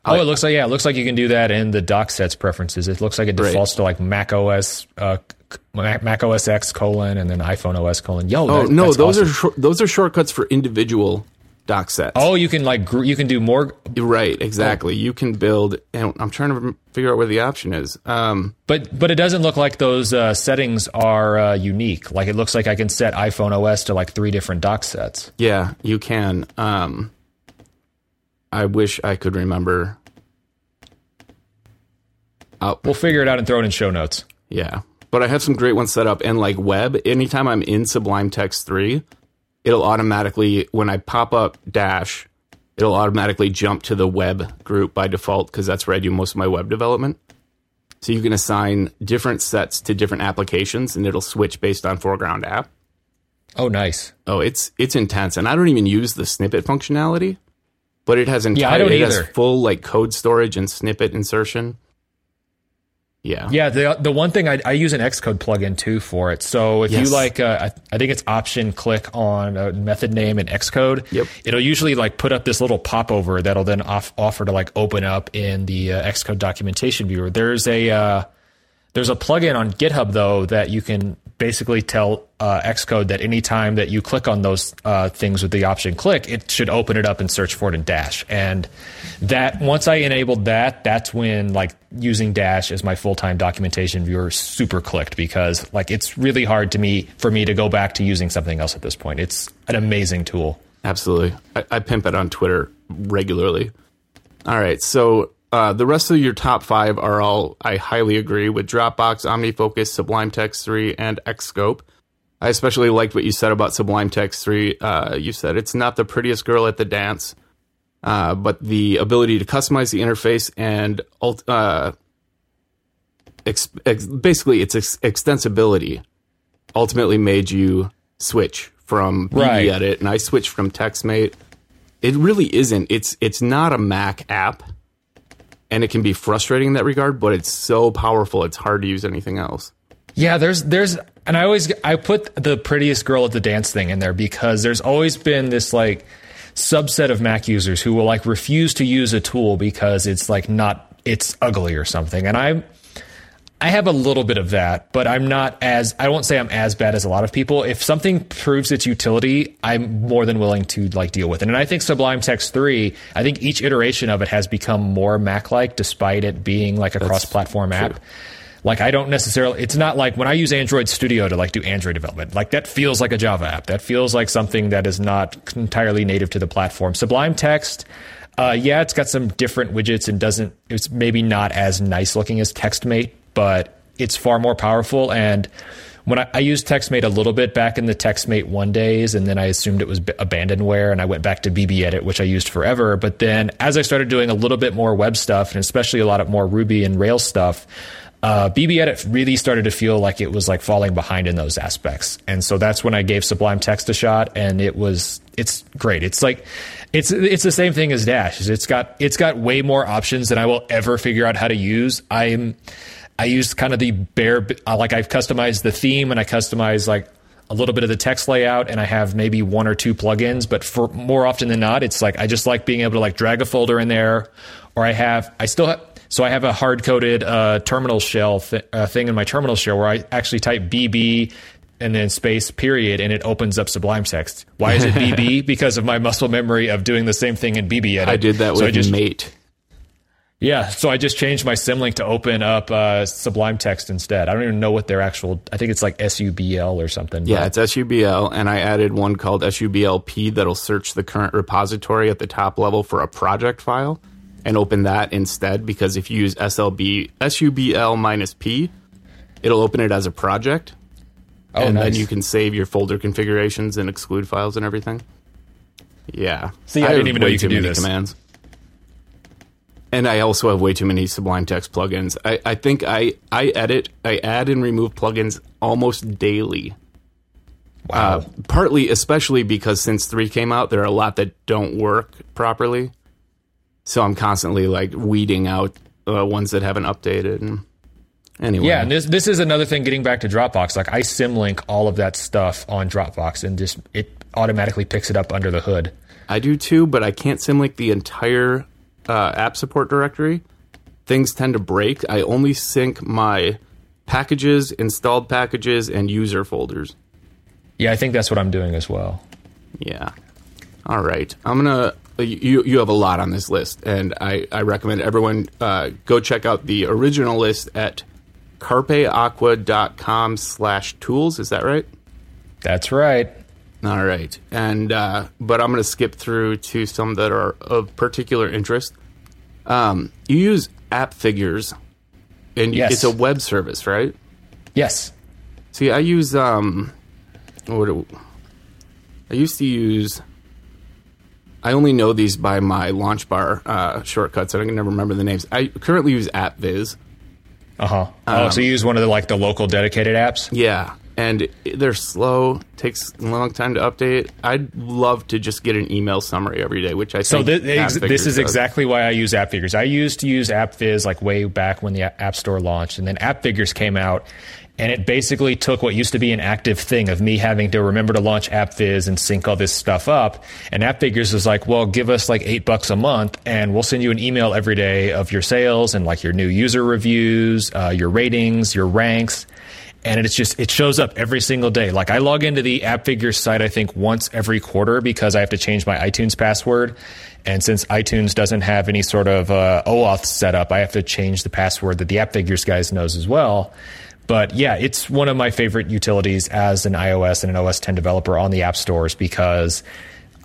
Speaker 2: Oh, it looks like yeah, it looks like you can do that in the doc sets preferences. It looks like it defaults right. to like Mac OS, uh, Mac OS X colon, and then iPhone OS colon. Yo,
Speaker 1: oh that, no, those awesome. are those are shortcuts for individual doc sets.
Speaker 2: Oh, you can like you can do more.
Speaker 1: Right, exactly. Oh. You can build. And I'm trying to figure out where the option is. Um,
Speaker 2: but but it doesn't look like those uh, settings are uh, unique. Like it looks like I can set iPhone OS to like three different doc sets.
Speaker 1: Yeah, you can. Um, I wish I could remember.
Speaker 2: I'll, we'll figure it out and throw it in show notes.
Speaker 1: Yeah, but I have some great ones set up. And like web, anytime I'm in Sublime Text three it'll automatically when I pop up Dash, it'll automatically jump to the web group by default because that's where I do most of my web development. So you can assign different sets to different applications, and it'll switch based on foreground app.
Speaker 2: Oh, nice.
Speaker 1: Oh, it's it's intense, and I don't even use the snippet functionality, but it has entire,
Speaker 2: yeah,
Speaker 1: it
Speaker 2: either.
Speaker 1: has full like code storage and snippet insertion. Yeah.
Speaker 2: Yeah. The the one thing I, I use an Xcode plugin too for it. So if yes. you like, uh, I, I, think it's option click on a method name in Xcode.
Speaker 1: Yep.
Speaker 2: It'll usually like put up this little popover that'll then off, offer to like open up in the uh, Xcode documentation viewer. There's a uh, there's a plugin on GitHub though that you can basically tell uh, Xcode that anytime that you click on those uh, things with the option click, it should open it up and search for it in Dash. And that once I enabled that, that's when like using Dash as my full time documentation viewer super clicked because like it's really hard to me for me to go back to using something else at this point. It's an amazing tool.
Speaker 1: Absolutely, I, I pimp it on Twitter regularly. All right, so uh, the rest of your top five are all I highly agree with Dropbox, OmniFocus, Sublime Text 3, and Xscope. I especially liked what you said about Sublime Text 3. Uh, you said it's not the prettiest girl at the dance, uh, but the ability to customize the interface and uh, ex- ex- basically its ex- extensibility ultimately made you switch from BB
Speaker 2: Right.
Speaker 1: Edit, and I switched from TextMate. It really isn't. It's it's not a Mac app, and it can be frustrating in that regard. But it's so powerful, it's hard to use anything else.
Speaker 2: Yeah, there's there's and I always I put the prettiest girl at the dance thing in there because there's always been this like subset of Mac users who will like refuse to use a tool because it's like not it's ugly or something. And I I have a little bit of that, but I'm not as I won't say I'm as bad as a lot of people. If something proves its utility, I'm more than willing to like deal with it. And I think Sublime Text 3, I think each iteration of it has become more Mac-like despite it being like a cross-platform app. Like I don't necessarily it's not like when I use Android Studio to like do Android development. Like that feels like a Java app. That feels like something that is not entirely native to the platform. Sublime Text uh, yeah, it's got some different widgets and doesn't. It's maybe not as nice looking as TextMate, but it's far more powerful. And when I, I used TextMate a little bit back in the TextMate one days, and then I assumed it was abandonware, and I went back to BB Edit, which I used forever. But then as I started doing a little bit more web stuff, and especially a lot of more Ruby and Rails stuff, uh, BB Edit really started to feel like it was like falling behind in those aspects, and so that's when I gave Sublime Text a shot, and it was it's great. It's like it's it's the same thing as Dash. It's got it's got way more options than I will ever figure out how to use. I'm I used kind of the bare uh, like I've customized the theme and I customized like a little bit of the text layout and I have maybe one or two plugins, but for more often than not, it's like I just like being able to like drag a folder in there, or I have I still have. So I have a hard coded uh, terminal shell th- uh, thing in my terminal shell where I actually type BB and then space period and it opens up Sublime Text. Why is it BB? because of my muscle memory of doing the same thing in BB edit.
Speaker 1: I did that
Speaker 2: So
Speaker 1: with
Speaker 2: just,
Speaker 1: Mate.
Speaker 2: Yeah, so I just changed my symlink to open up uh, Sublime Text instead. I don't even know what their actual. I think it's like SUBL or something.
Speaker 1: Yeah,
Speaker 2: but-
Speaker 1: it's SUBL, and I added one called SUBLP that'll search the current repository at the top level for a project file and open that instead. Because if you use SLB SUBL minus P, it'll open it as a project,
Speaker 2: oh,
Speaker 1: and
Speaker 2: nice.
Speaker 1: then you can save your folder configurations and exclude files and everything. Yeah,
Speaker 2: See, I didn't even know you could do this.
Speaker 1: commands. And I also have way too many Sublime Text plugins. I, I think I, I edit, I add and remove plugins almost daily.
Speaker 2: wow.
Speaker 1: Uh, partly, especially because since three came out, there are a lot that don't work properly. So I'm constantly like weeding out uh, ones that haven't updated. And anyway,
Speaker 2: Yeah, and this this is another thing. Getting back to Dropbox, like I symlink all of that stuff on Dropbox, and just it automatically picks it up under the hood.
Speaker 1: I do too, but I can't symlink the entire uh, app support directory. Things tend to break. I only sync my packages, installed packages, and user folders.
Speaker 2: Yeah, I think that's what I'm doing as well.
Speaker 1: Yeah. All right. I'm gonna. You you have a lot on this list, and I I recommend everyone uh, go check out the original list at carpeaqua.com slash tools. Is that right?
Speaker 2: That's right.
Speaker 1: All right. And uh, but I'm gonna skip through to some that are of particular interest. Um, you use app figures, and
Speaker 2: Yes.
Speaker 1: it's a web service, right?
Speaker 2: Yes.
Speaker 1: See, I use um, what do, I used to use. I only know these by my LaunchBar uh, shortcuts, and I can never remember the names. I currently use AppViz.
Speaker 2: Uh huh. oh, so you use one of the like the local dedicated apps?
Speaker 1: Yeah, and they're slow. Takes a long time to update. I'd love to just get an email summary every day, which I
Speaker 2: So
Speaker 1: think
Speaker 2: this, ex- this is
Speaker 1: does.
Speaker 2: exactly why I use App Figures. I used to use AppViz like way back when the App Store launched, and then App Figures came out, and it basically took what used to be an active thing of me having to remember to launch AppViz and sync all this stuff up. And App Figures was like, well, give us like eight bucks a month, and we'll send you an email every day of your sales and like your new user reviews, uh, your ratings, your ranks and it's just it shows up every single day. Like I log into the App Figures site, I think once every quarter because I have to change my iTunes password. And since iTunes doesn't have any sort of uh, OAuth setup, I have to change the password that the App Figures guys knows as well. But yeah, it's one of my favorite utilities as an iOS and an OS 10 developer on the app stores because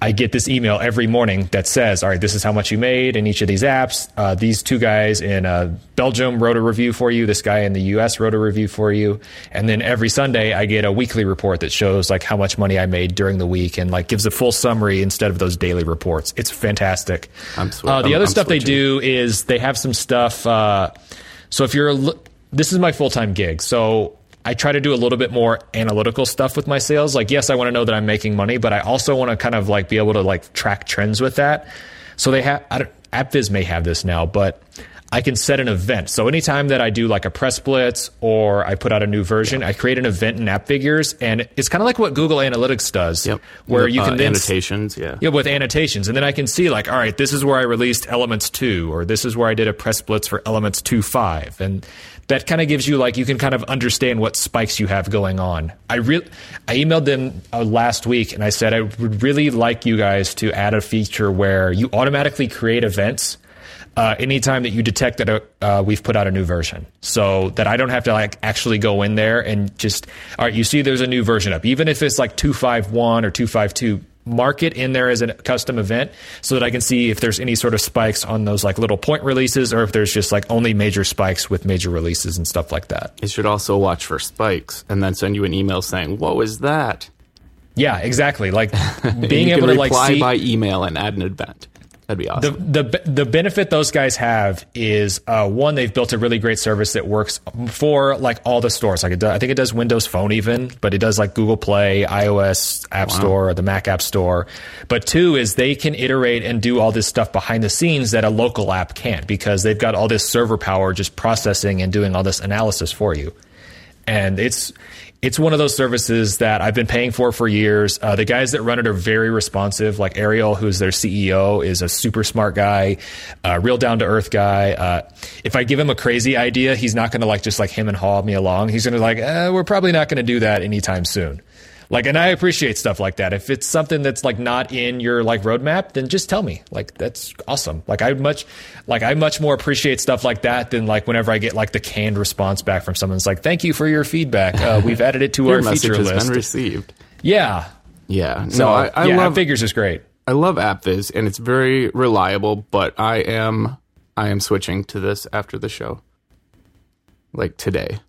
Speaker 2: I get this email every morning that says, "All right, this is how much you made in each of these apps. Uh, these two guys in uh, Belgium wrote a review for you. This guy in the U.S. wrote a review for you." And then every Sunday, I get a weekly report that shows like how much money I made during the week and like gives a full summary instead of those daily reports. It's fantastic.
Speaker 1: I'm swi-
Speaker 2: uh, the
Speaker 1: I'm-
Speaker 2: other
Speaker 1: I'm
Speaker 2: stuff they do is they have some stuff. Uh, so if you're, a this is my full time gig. So. I try to do a little bit more analytical stuff with my sales. Like, yes, I want to know that I'm making money, but I also want to kind of like be able to like track trends with that. So they have, AppViz may have this now, but I can set an event. So anytime that I do like a press blitz or I put out a new version, I create an event in App Figures, and it's kind of like what Google Analytics does,
Speaker 1: Yep.
Speaker 2: where
Speaker 1: With,
Speaker 2: you can
Speaker 1: uh,
Speaker 2: then
Speaker 1: annotations, yeah.
Speaker 2: yeah, with annotations, and then I can see like, all right, this is where I released Elements two, or this is where I did a press blitz for Elements two five, and that kind of gives you like you can kind of understand what spikes you have going on. I re- I emailed them uh, last week and I said I would really like you guys to add a feature where you automatically create events uh, anytime that you detect that uh, uh, we've put out a new version, so that I don't have to like actually go in there and just all right. You see, there's a new version up, even if it's like two five one or two five two. Mark it in there as a custom event so that I can see if there's any sort of spikes on those like little point releases or if there's just like only major spikes with major releases and stuff like that.
Speaker 1: It should also watch for spikes and then send you an email saying, "What was that?"
Speaker 2: Yeah, exactly. Like being
Speaker 1: you
Speaker 2: able to like
Speaker 1: reply
Speaker 2: see
Speaker 1: by email and add an event. That'd be
Speaker 2: the
Speaker 1: awesome.
Speaker 2: the the benefit those guys have is uh, one they've built a really great service that works for like all the stores. Like it does, I think it does Windows Phone even, but it does like Google Play, iOS App Store, or the Mac App Store. But two is they can iterate and do all this stuff behind the scenes that a local app can't because they've got all this server power just processing and doing all this analysis for you. And it's it's one of those services that I've been paying for for years. Uh, the guys that run it are very responsive. Like Ariel, who's their CEO, is a super smart guy, uh, real down to earth guy. Uh, if I give him a crazy idea, he's not going to like just like him and haul me along. He's going to be like, eh, we're probably not going to do that anytime soon. Like, and I appreciate stuff like that. If it's something that's like not in your like roadmap, then just tell me. Like, that's awesome. Like, I much, like, I much more appreciate stuff like that than like whenever I get like the canned response back from someone. It's like, thank you for your feedback. Uh, we've added it to our feature
Speaker 1: has
Speaker 2: list.
Speaker 1: been received.
Speaker 2: yeah.
Speaker 1: Yeah.
Speaker 2: So
Speaker 1: no, I, I
Speaker 2: yeah,
Speaker 1: love
Speaker 2: figures is great.
Speaker 1: I love AppViz and it's very reliable, but I am I am switching to this after the show. Like today.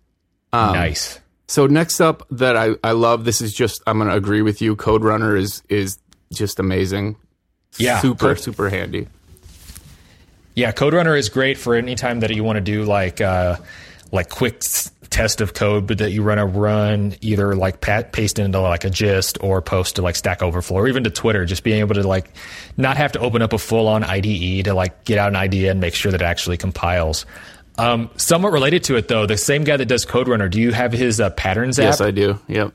Speaker 1: Um,
Speaker 2: nice.
Speaker 1: So next up that I, I love, this is just I'm gonna agree with you. Code Runner is is just amazing.
Speaker 2: Yeah,
Speaker 1: Super,
Speaker 2: Code-
Speaker 1: super handy.
Speaker 2: Yeah, Code Runner is great for any time that you want to do like uh, like quick test of code, but that you run a run either like pat, paste into like a gist or post to like Stack Overflow or even to Twitter. Just being able to like not have to open up a full on IDE to like get out an idea and make sure that it actually compiles. Um, somewhat related to it though, the same guy that does Code Runner, do you have his uh, patterns app?
Speaker 1: Yes, I do. Yep.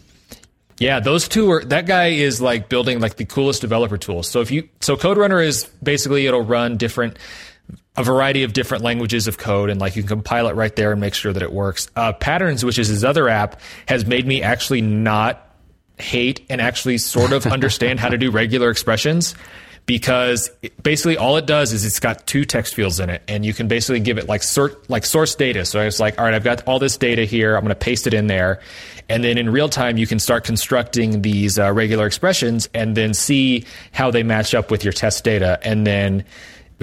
Speaker 2: Yeah, those two are that guy is like building like the coolest developer tools. So if you so Code Runner is basically it'll run different a variety of different languages of code and like you can compile it right there and make sure that it works. Uh, Patterns, which is his other app, has made me actually not hate and actually sort of understand how to do regular expressions because basically all it does is it's got two text fields in it and you can basically give it like sort like source data. So it's like all right i've got all this data here i'm going to paste it in there and then in real time you can start constructing these uh, regular expressions and then see how they match up with your test data. And then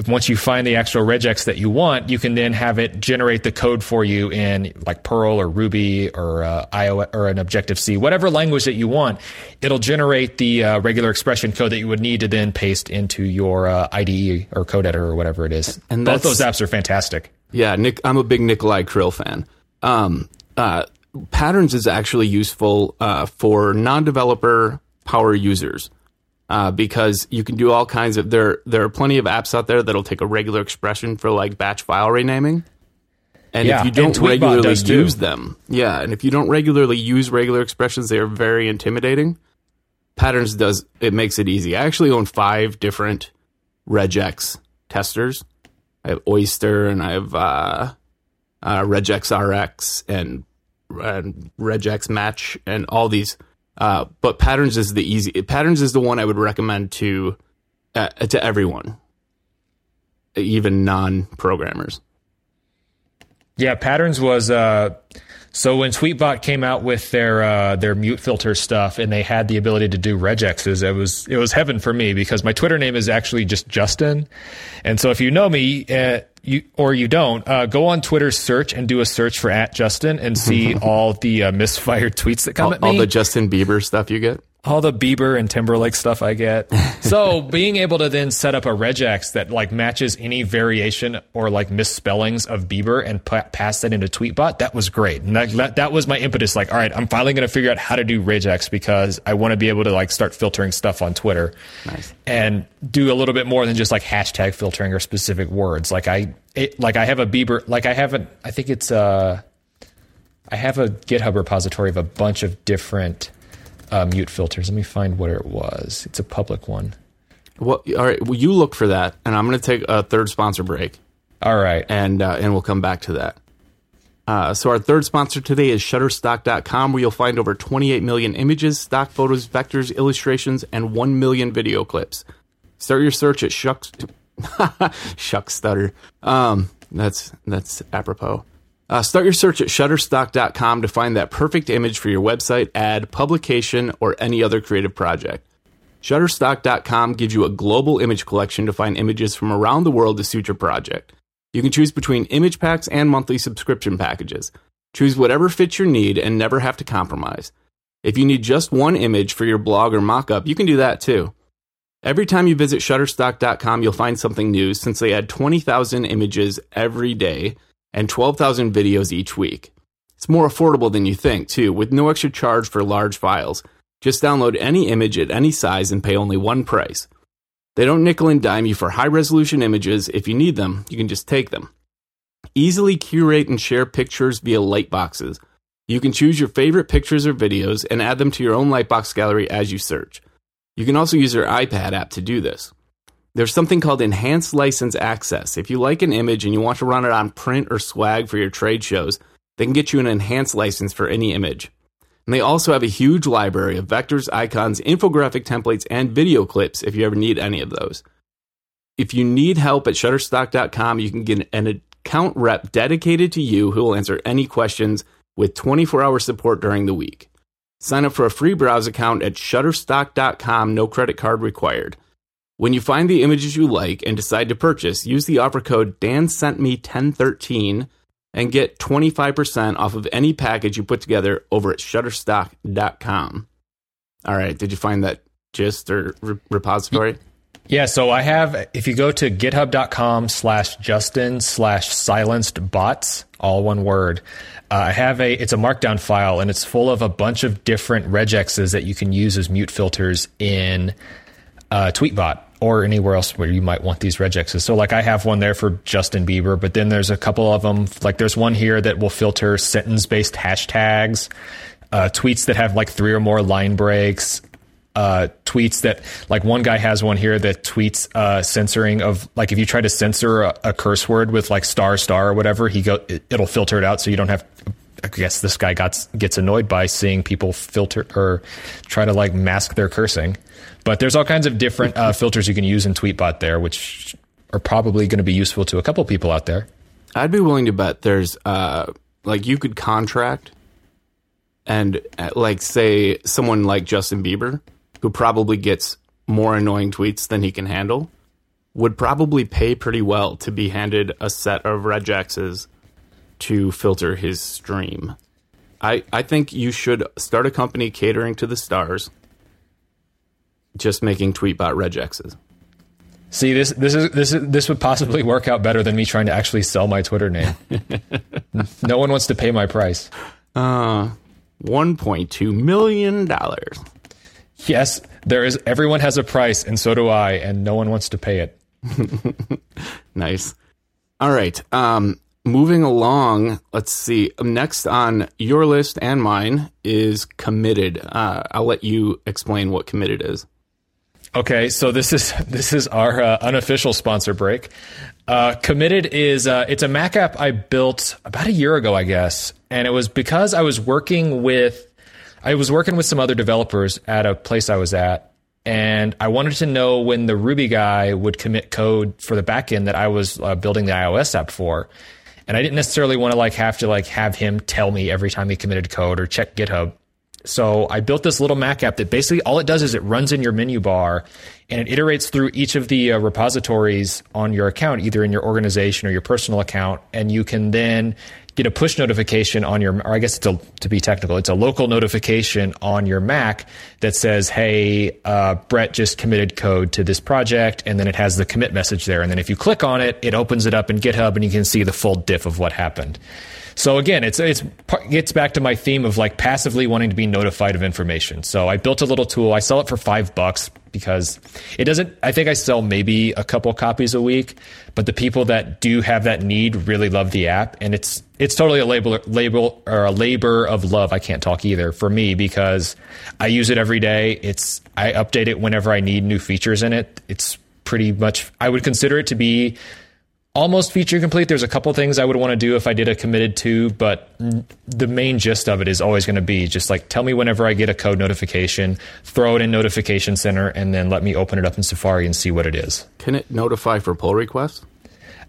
Speaker 2: once you find the actual regex that you want, you can then have it generate the code for you in like Perl or Ruby or uh, iOS or an Objective C, whatever language that you want. It'll generate the uh, regular expression code that you would need to then paste into your uh, IDE or code editor or whatever it is.
Speaker 1: And
Speaker 2: both those apps are fantastic.
Speaker 1: Yeah, Nick. I'm a big Nikolai Krill fan. Um, uh, Patterns is actually useful uh, for non-developer power users uh, because you can do all kinds of there. There are plenty of apps out there that'll take a regular expression for like batch file renaming, and
Speaker 2: Yeah,
Speaker 1: if you don't regularly use them, yeah, and if you don't regularly use regular expressions, they are very intimidating. Patterns does it makes it easy. I actually own five different regex testers. I have Oyster and I have uh, uh, regex RX and, and regex Match and all these. Uh, but Patterns is the easy. Patterns is the one I would recommend to uh, to everyone, even non-programmers.
Speaker 2: Yeah, Patterns was uh, so when Tweetbot came out with their uh, their mute filter stuff, and they had the ability to do regexes. It was it was heaven for me because my Twitter name is actually just Justin, and so if you know me, uh, you or you don't, uh, go on Twitter search and do a search for at Justin and see all the uh, misfired tweets that come
Speaker 1: All,
Speaker 2: at me.
Speaker 1: all the Justin Bieber stuff you get.
Speaker 2: All the Bieber and Timberlake stuff I get. so being able to then set up a regex that like matches any variation or like misspellings of Bieber and pa- pass that into Tweetbot, that was great. And that, that, was my impetus. Like, all right, I'm finally going to figure out how to do regex because I want to be able to like start filtering stuff on Twitter
Speaker 1: Nice.
Speaker 2: and do a little bit more than just like hashtag filtering or specific words. Like I, it, like I have a Bieber, like I have a, I think it's uh I have a GitHub repository of a bunch of different uh, mute filters. Let me find what it was. It's a public one.
Speaker 1: Well, all right. Well, you look for that, and I'm going to take a third sponsor break,
Speaker 2: All right.
Speaker 1: and uh, and we'll come back to that. Uh, so our third sponsor today is Shutterstock.com, where you'll find over 28 million images, stock photos, vectors, illustrations, and 1 million video clips. Start your search at shucks, shucks stutter. Um, that's that's apropos. Uh, start your search at Shutterstock.com to find that perfect image for your website, ad, publication, or any other creative project. Shutterstock.com gives you a global image collection to find images from around the world to suit your project. You can choose between image packs and monthly subscription packages. Choose whatever fits your need and never have to compromise. If you need just one image for your blog or mockup, you can do that too. Every time you visit Shutterstock.com, you'll find something new since they add 20,000 images every day and 12,000 videos each week. It's more affordable than you think, too, with no extra charge for large files. Just download any image at any size and pay only one price. They don't nickel and dime you for high resolution images. If you need them, you can just take them. Easily curate and share pictures via lightboxes. You can choose your favorite pictures or videos and add them to your own lightbox gallery as you search. You can also use your iPad app to do this. There's something called enhanced license access. If you like an image and you want to run it on print or swag for your trade shows, they can get you an enhanced license for any image. And they also have a huge library of vectors, icons, infographic templates, and video clips if you ever need any of those. If you need help at Shutterstock.com, you can get an account rep dedicated to you who will answer any questions with 24 hour support during the week. Sign up for a free browse account at Shutterstock.com, no credit card required. When you find the images you like and decide to purchase, use the offer code DANSENTME1013 and get 25% off of any package you put together over at Shutterstock.com. All right, did you find that gist or re- repository?
Speaker 2: Yeah, so I have, if you go to github.com slash Justin slash silenced bots, all one word, uh, I have a, it's a markdown file and it's full of a bunch of different regexes that you can use as mute filters in uh, Tweetbot or anywhere else where you might want these regexes. So like I have one there for Justin Bieber, but then there's a couple of them, like there's one here that will filter sentence based hashtags, uh, tweets that have like three or more line breaks, uh, tweets that like one guy has one here that tweets uh, censoring of like if you try to censor a, a curse word with like star star or whatever he go it, it'll filter it out so you don't have I guess this guy got gets annoyed by seeing people filter or try to like mask their cursing. But there's all kinds of different uh, filters you can use in Tweetbot there which are probably going to be useful to a couple people out there.
Speaker 1: I'd be willing to bet there's uh like you could contract and uh, like say someone like Justin Bieber who probably gets more annoying tweets than he can handle would probably pay pretty well to be handed a set of regexes to filter his stream. I I think you should start a company catering to the stars just making tweetbot regexes.
Speaker 2: see this this is this is this would possibly work out better than me trying to actually sell my Twitter name no one wants to pay my price
Speaker 1: Uh 1.2 million dollars.
Speaker 2: Yes, there is. Everyone has a price, and so do I, and no one wants to pay it.
Speaker 1: Nice. All right. Um, moving along, let's see. Next on your list and mine is committed. Uh, I'll let you explain what committed is.
Speaker 2: Okay, so this is this is our uh, unofficial sponsor break. Uh, Committed is uh, it's a Mac app I built about a year ago, I guess, and it was because I was working with I was working with some other developers at a place I was at, and I wanted to know when the Ruby guy would commit code for the backend that I was uh, building the iOS app for, and I didn't necessarily want to like have to like have him tell me every time he committed code or check GitHub. so I built this little Mac app that basically all it does is it runs in your menu bar and it iterates through each of the uh, repositories on your account, either in your organization or your personal account, and you can then get a push notification on your, or I guess to, to be technical, it's a local notification on your Mac that says, "Hey, uh, Brett just committed code to this project," and then it has the commit message there, and then if you click on it, it opens it up in GitHub, and you can see the full diff of what happened. So again, it's it's gets back to my theme of like passively wanting to be notified of information. So I built a little tool. I sell it for five bucks because it doesn't. I think I sell maybe a couple copies a week, but the people that do have that need really love the app, and it's it's totally a label label or a labor of love. I can't talk either for me because I use it every day. It's I update it whenever I need new features in it. It's pretty much I would consider it to be almost feature complete. There's a couple things I would want to do if I did a committed to, but the main gist of it is always going to be just like tell me whenever I get a code notification, throw it in Notification Center, and then let me open it up in Safari and see what it is.
Speaker 1: Can it notify for pull requests?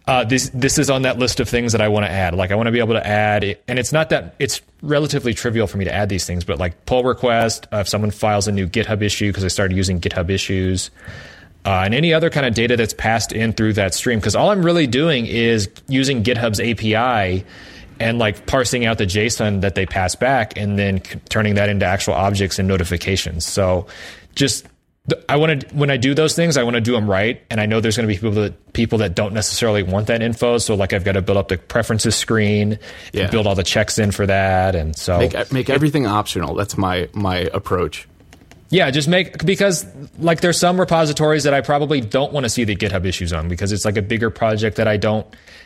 Speaker 2: Uh, this this is on that list of things that I want to add. Like I want to be able to add, and it's not that it's relatively trivial for me to add these things, but like pull request uh, if someone files a new GitHub issue because I started using GitHub issues uh, and any other kind of data that's passed in through that stream. Because all I'm really doing is using GitHub's API and like parsing out the JSON that they pass back and then c- turning that into actual objects and notifications. So just I want to when I do those things, I want to do them right, and I know there's going to be people that people that don't necessarily want that info. So like I've got to build up the preferences screen, yeah. build all the checks in for that, and so
Speaker 1: make, make everything optional. That's my my approach.
Speaker 2: Yeah, just make because like there's some repositories that I probably don't want to see the GitHub issues on because it's like a bigger project that I don't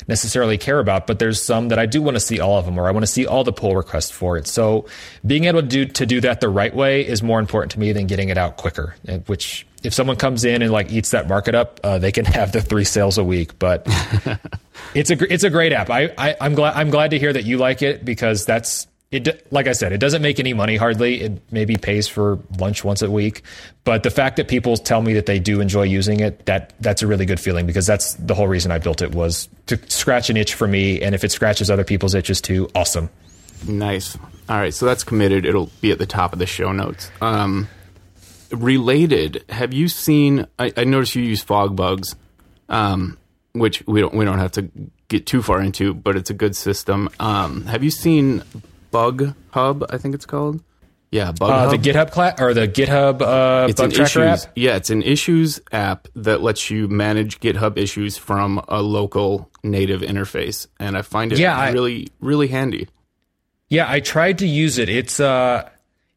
Speaker 2: necessarily care about, but there's some that I do want to see all of them or I want to see all the pull requests for it. So being able to do to do that the right way is more important to me than getting it out quicker, eh, which if someone comes in and like eats that market up, uh, they can have the three sales a week. But it's a it's a great app. I, I I'm glad I'm glad to hear that you like it because that's it like I said, it doesn't make any money hardly. It maybe pays for lunch once a week, but the fact that people tell me that they do enjoy using it, that that's a really good feeling because that's the whole reason I built it was to scratch an itch for me, and if it scratches other people's itches too, awesome.
Speaker 1: Nice. All right, so that's committed. It'll be at the top of the show notes. Um, related, have you seen? I, I noticed you use FogBugz, um, which we don't we don't have to get too far into, but it's a good system. Um, have you seen Bug Hub, I think it's called. Yeah,
Speaker 2: Bug uh, Hub. The GitHub class or the GitHub uh, it's bug tracker
Speaker 1: issues,
Speaker 2: app.
Speaker 1: Yeah, it's an issues app that lets you manage GitHub issues from a local native interface, and I find it yeah, really, I, really handy.
Speaker 2: Yeah, I tried to use it. It's uh,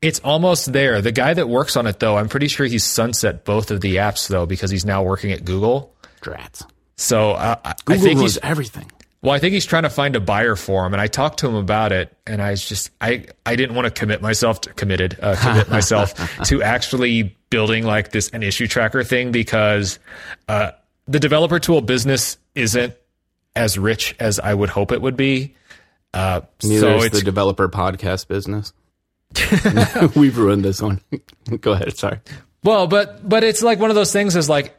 Speaker 2: it's almost there. The guy that works on it, though, I'm pretty sure he's sunset both of the apps though because he's now working at Google.
Speaker 1: Drats.
Speaker 2: So uh,
Speaker 1: Google
Speaker 2: I
Speaker 1: think he's everything.
Speaker 2: Well, I think he's trying to find a buyer for him, and I talked to him about it, and I was just I I didn't want to commit myself to committed uh, commit myself to actually building like this an issue tracker thing because uh, the developer tool business isn't as rich as I would hope it would be.
Speaker 1: Uh, Neither so is the developer podcast business. We've ruined this one. Go ahead. Sorry.
Speaker 2: Well, but but it's like one of those things is like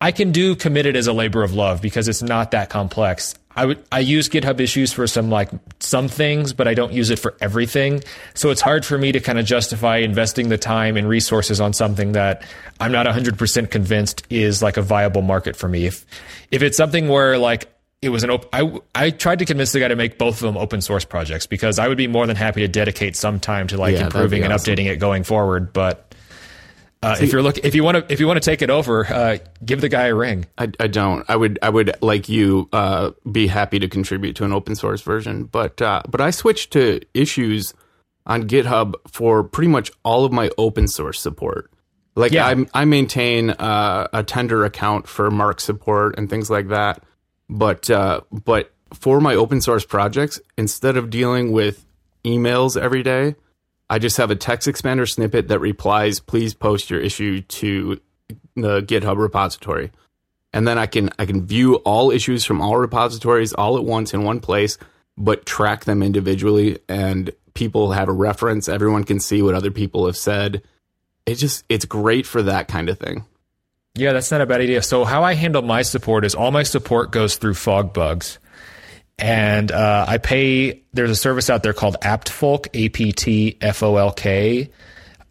Speaker 2: I can do committed as a labor of love because it's not that complex. I would I use GitHub issues for some like some things, but I don't use it for everything. So it's hard for me to kind of justify investing the time and resources on something that I'm not 100% convinced is like a viable market for me. If if it's something where like it was an op- I I tried to convince the guy to make both of them open source projects because I would be more than happy to dedicate some time to like yeah, improving and awesome. updating it going forward, but uh, See, if you're look, if you want to, if you want to take it over, uh, give the guy a ring.
Speaker 1: I, I, don't. I would, I would like you, uh, be happy to contribute to an open source version, but, uh, but I switched to issues on GitHub for pretty much all of my open source support. Like yeah. I, I maintain uh, a tender account for Mark support and things like that, but, uh, but for my open source projects, instead of dealing with emails every day, I just have a TextExpander snippet that replies, please post your issue to the GitHub repository. And then I can I can view all issues from all repositories all at once in one place, but track them individually and people have a reference, everyone can see what other people have said. It just it's great for that kind of thing.
Speaker 2: Yeah, that's not a bad idea. So how I handle my support is all my support goes through FogBugz. And uh, I pay. There's a service out there called AptFolk, A P T F O L K.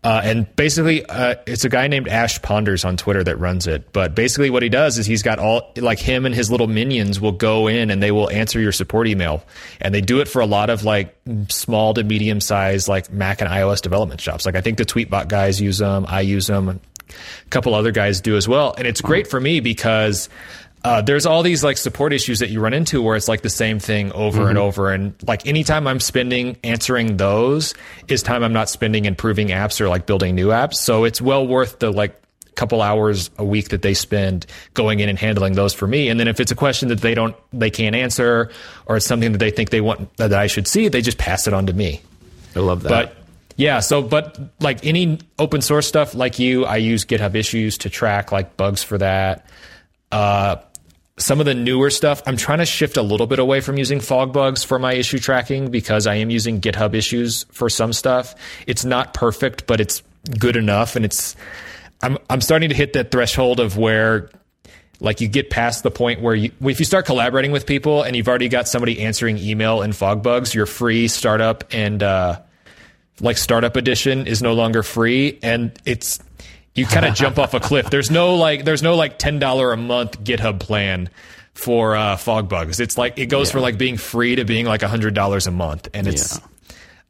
Speaker 2: Uh, and basically, uh, it's a guy named Ash Ponders on Twitter that runs it. But basically, what he does is he's got all like him and his little minions will go in and they will answer your support email, and they do it for a lot of like small to medium sized like Mac and iOS development shops. Like I think the Tweetbot guys use them, I use them, a couple other guys do as well, and it's great for me because uh, there's all these like support issues that you run into where it's like the same thing over mm-hmm. and over. And like anytime I'm spending answering those is time I'm not spending improving apps or like building new apps. So it's well worth the like couple hours a week that they spend going in and handling those for me. And then if it's a question that they don't, they can't answer or it's something that they think they want that I should see, they just pass it on to me.
Speaker 1: I love that.
Speaker 2: But yeah, so but like any open source stuff like you, I use GitHub issues to track like bugs for that. Uh, some of the newer stuff, I'm trying to shift a little bit away from using FogBugz for my issue tracking because I am using GitHub issues for some stuff. It's not perfect, but it's good enough, and it's I'm I'm starting to hit that threshold of where like you get past the point where you if you start collaborating with people and you've already got somebody answering email in FogBugz, your free startup and uh, like startup edition is no longer free, and it's you kind of jump off a cliff. There's no like there's no like ten dollar a month GitHub plan for uh, FogBugz. It's like it goes yeah. for like being free to being like hundred dollars a month, and it's. Yeah.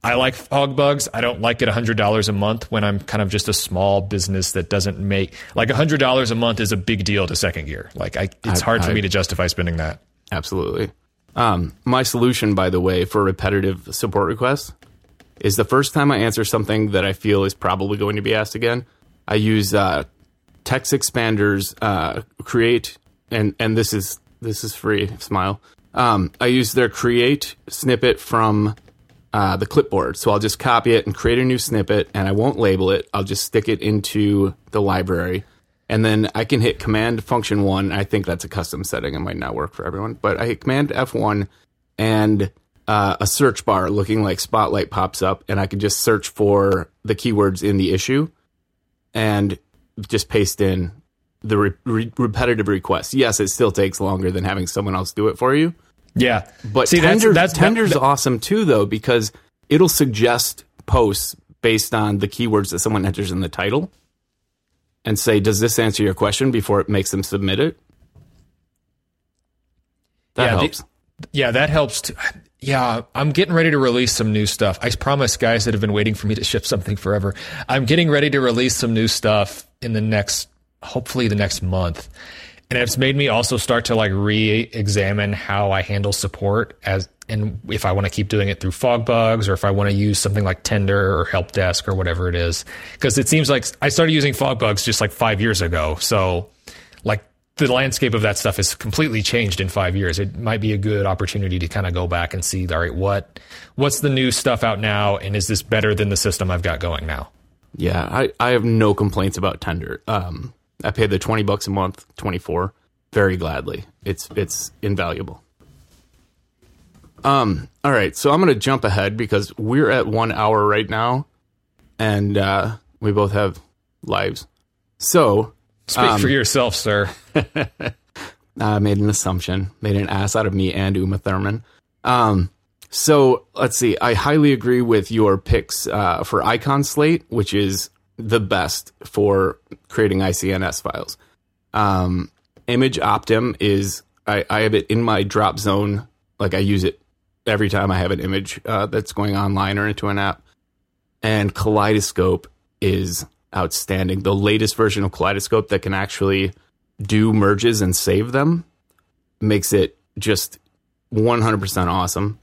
Speaker 2: I like FogBugz. I don't like it hundred dollars a month when I'm kind of just a small business that doesn't make like hundred dollars a month is a big deal to second gear. Like I, it's I, hard I, for me to justify spending that.
Speaker 1: Absolutely. Um, my solution, by the way, for repetitive support requests is the first time I answer something that I feel is probably going to be asked again, I use uh, TextExpander's uh, create, and and this is this is free. Smile. Um, I use their create snippet from uh, the clipboard, so I'll just copy it and create a new snippet, and I won't label it. I'll just stick it into the library, and then I can hit Command Function One. I think that's a custom setting; it might not work for everyone, but I hit Command F one, and uh, a search bar looking like Spotlight pops up, and I can just search for the keywords in the issue and just paste in the re- re- repetitive requests. Yes, it still takes longer than having someone else do it for you.
Speaker 2: Yeah,
Speaker 1: but See, Tender, that's, that's, Tender's that, awesome too, though, because it'll suggest posts based on the keywords that someone enters in the title, and say, "Does this answer your question?" before it makes them submit it. That yeah, helps.
Speaker 2: The, yeah, that helps. Too. Yeah, I'm getting ready to release some new stuff. I promise, guys that have been waiting for me to ship something forever. I'm getting ready to release some new stuff in the next, hopefully, the next month. And it's made me also start to like re-examine how I handle support as and if I want to keep doing it through FogBugz or if I want to use something like Tender or Help Desk or whatever it is. Because it seems like I started using FogBugz just like five years ago. So like the landscape of that stuff has completely changed in five years. It might be a good opportunity to kind of go back and see, all right, what what's the new stuff out now, and is this better than the system I've got going now?
Speaker 1: Yeah, I, I have no complaints about Tender. Um, I pay the twenty bucks a month, twenty four, very gladly. It's it's invaluable. Um, all right, so I'm going to jump ahead because we're at one hour right now, and uh, we both have lives. So
Speaker 2: Speak um, for yourself, sir.
Speaker 1: I made an assumption, made an ass out of me and Uma Thurman. Um, so let's see. I highly agree with your picks uh, for Icon Slate, which is the best for creating ICNS files. Um, Image Optim is I, I, have it in my drop zone. Like I use it every time I have an image uh, that's going online or into an app. And Kaleidoscope is outstanding. The latest version of Kaleidoscope that can actually do merges and save them makes it just 100% awesome.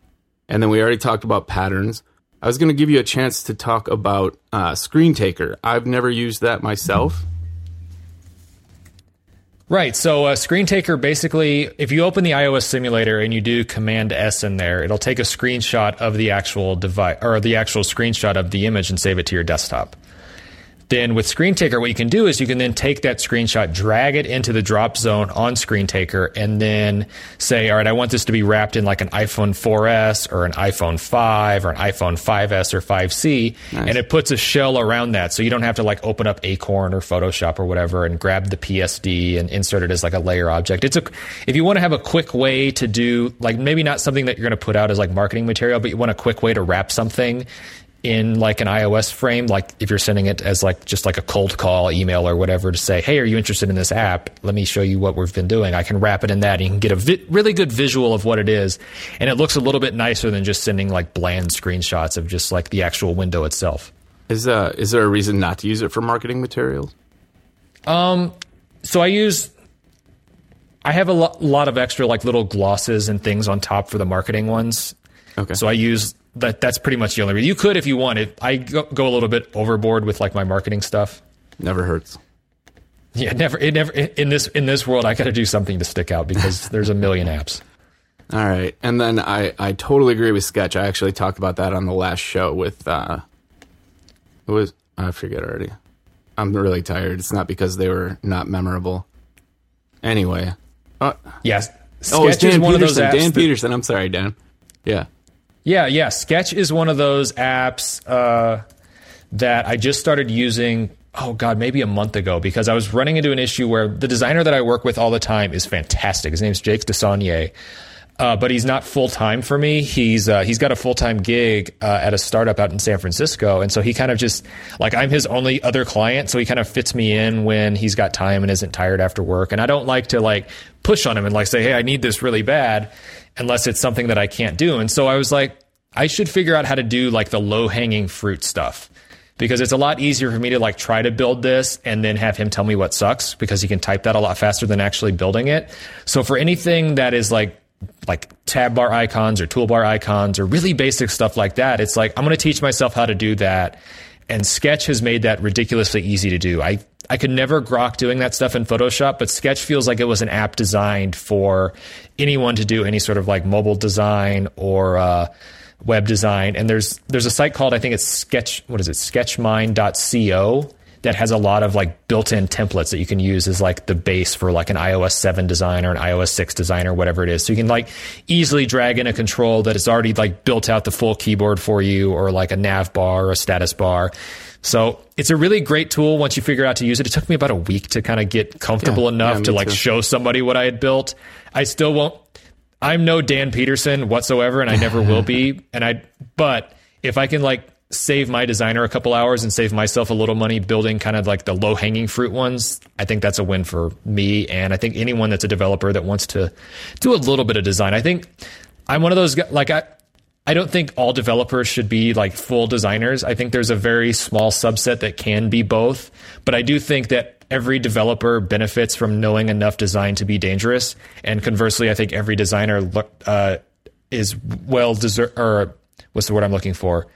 Speaker 1: And then we already talked about patterns. I was going to give you a chance to talk about uh, Screen Taker. I've never used that myself.
Speaker 2: Right. So, uh, Screen Taker basically, if you open the iOS simulator and you do Command S in there, it'll take a screenshot of the actual device or the actual screenshot of the image and save it to your desktop then with Screen Taker, what you can do is you can then take that screenshot, drag it into the drop zone on Screen Taker, and then say, all right, I want this to be wrapped in like an iPhone 4S or an iPhone 5 or an iPhone 5S or 5C. Nice. And it puts a shell around that. So you don't have to like open up Acorn or Photoshop or whatever and grab the PSD and insert it as like a layer object. It's a, if you want to have a quick way to do like maybe not something that you're going to put out as like marketing material, but you want a quick way to wrap something in like an iOS frame, like if you're sending it as like just like a cold call email or whatever to say, hey, are you interested in this app? Let me show you what we've been doing. I can wrap it in that. And you can get a vi- really good visual of what it is, and it looks a little bit nicer than just sending like bland screenshots of just like the actual window itself.
Speaker 1: Is uh is there a reason not to use it for marketing materials?
Speaker 2: Um, so I use. I have a lo- lot of extra like little glosses and things on top for the marketing ones. Okay. So I use that that's pretty much the only reason. You could if you wanted. I go, go, a little bit overboard with like my marketing stuff.
Speaker 1: Never hurts.
Speaker 2: Yeah, never. It never in this in this world. I got to do something to stick out because there's a million apps.
Speaker 1: All right, and then I I totally agree with Sketch. I actually talked about that on the last show with uh, it was I forget already. I'm really tired. It's not because they were not memorable. Anyway,
Speaker 2: uh, yes. Sketch oh, it's
Speaker 1: Dan Peterson. Dan that, Peterson. I'm sorry, Dan. Yeah.
Speaker 2: Yeah, yeah. Sketch is one of those apps uh, that I just started using. Oh God, maybe a month ago because I was running into an issue where the designer that I work with all the time is fantastic. His name's Jake Desaunier. Uh, but he's not full time for me. He's uh, he's got a full time gig uh, at a startup out in San Francisco, and so he kind of just like I'm his only other client. So he kind of fits me in when he's got time and isn't tired after work. And I don't like to like push on him and like say, hey, I need this really bad unless it's something that I can't do. And so I was like, I should figure out how to do like the low hanging fruit stuff because it's a lot easier for me to like try to build this and then have him tell me what sucks because he can type that a lot faster than actually building it. So for anything that is like like tab bar icons or toolbar icons or really basic stuff like that, it's like I'm going to teach myself how to do that. And Sketch has made that ridiculously easy to do. I I could never grok doing that stuff in Photoshop, but Sketch feels like it was an app designed for anyone to do any sort of like mobile design or uh, web design. And there's there's a site called I think it's Sketch what is it Sketchmind.co that has a lot of like built-in templates that you can use as like the base for like an iOS 7 design or an iOS 6 design or whatever it is. So you can like easily drag in a control that is already like built out the full keyboard for you or like a nav bar or a status bar. So it's a really great tool once you figure out to use it. It took me about a week to kind of get comfortable yeah, enough yeah, to like too. show somebody what I had built. I still won't I'm no Dan Peterson whatsoever and I never will be. And I but if I can like save my designer a couple hours and save myself a little money building kind of like the low hanging fruit ones, I think that's a win for me. And I think anyone that's a developer that wants to do a little bit of design. I think I'm one of those like I I don't think all developers should be like full designers. I think there's a very small subset that can be both. But I do think that every developer benefits from knowing enough design to be dangerous. And conversely, I think every designer uh, is well deserved, or what's the word I'm looking for?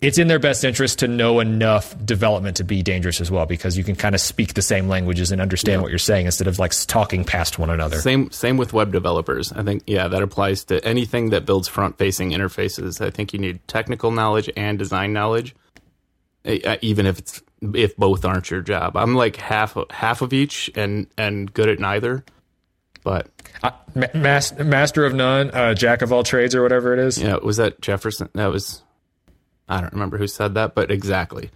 Speaker 2: It's in their best interest to know enough development to be dangerous as well because you can kind of speak the same languages and understand yeah. what you're saying instead of like talking past one another.
Speaker 1: Same same with web developers. I think yeah, that applies to anything that builds front-facing interfaces. I think you need technical knowledge and design knowledge even if it's if both aren't your job. I'm like half half of each and and good at neither. But
Speaker 2: uh, master, master of none, uh, jack of all trades, or whatever it is.
Speaker 1: Yeah, was that Jefferson? That was I don't remember who said that, but exactly.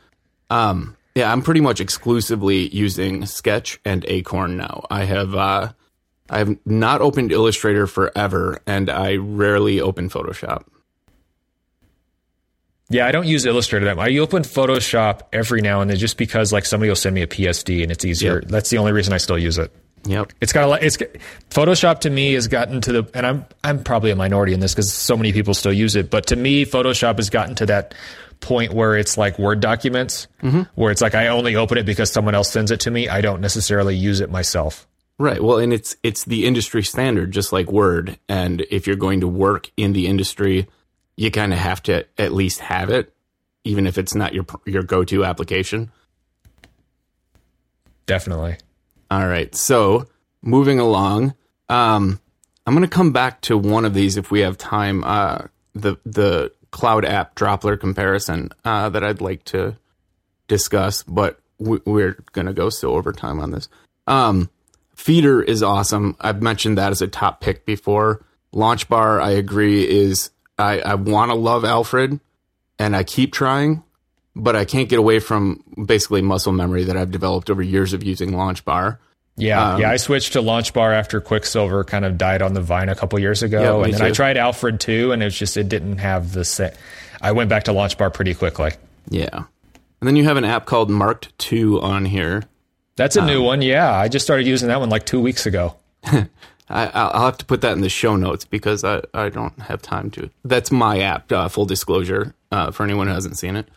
Speaker 1: Um, yeah, I'm pretty much exclusively using Sketch and Acorn now. I have uh, I have not opened Illustrator forever, and I rarely open Photoshop.
Speaker 2: Yeah, I don't use Illustrator that much. I open Photoshop every now and then just because like somebody will send me a PSD and it's easier. Yep. That's the only reason I still use it.
Speaker 1: Yep.
Speaker 2: It's got a lot. It's Photoshop to me has gotten to the, and I'm I'm probably a minority in this because so many people still use it. But to me, Photoshop has gotten to that point where it's like Word documents, mm-hmm. where it's like I only open it because someone else sends it to me. I don't necessarily use it myself.
Speaker 1: Right. Well, and it's it's the industry standard, just like Word. And if you're going to work in the industry, you kind of have to at least have it, even if it's not your your go to application.
Speaker 2: Definitely.
Speaker 1: All right. So moving along, um, I'm going to come back to one of these if we have time. Uh, the the cloud app Droplr comparison uh, that I'd like to discuss, but we, we're gonna go still over time on this. Um, Feeder is awesome. I've mentioned that as a top pick before. LaunchBar, I agree, is I, I want to love Alfred, and I keep trying, but I can't get away from basically muscle memory that I've developed over years of using LaunchBar.
Speaker 2: Yeah, um, yeah. I switched to LaunchBar after Quicksilver kind of died on the vine a couple years ago,
Speaker 1: yeah,
Speaker 2: and then
Speaker 1: too.
Speaker 2: I tried Alfred too, and it was just it didn't have the same. I went back to LaunchBar pretty quickly.
Speaker 1: Yeah, and then you have an app called Marked 2 on here.
Speaker 2: That's a um, new one. Yeah, I just started using that one like two weeks ago.
Speaker 1: I, will have to put that in the show notes because I, I don't have time to. That's my app, uh, full disclosure, uh, for anyone who hasn't seen it.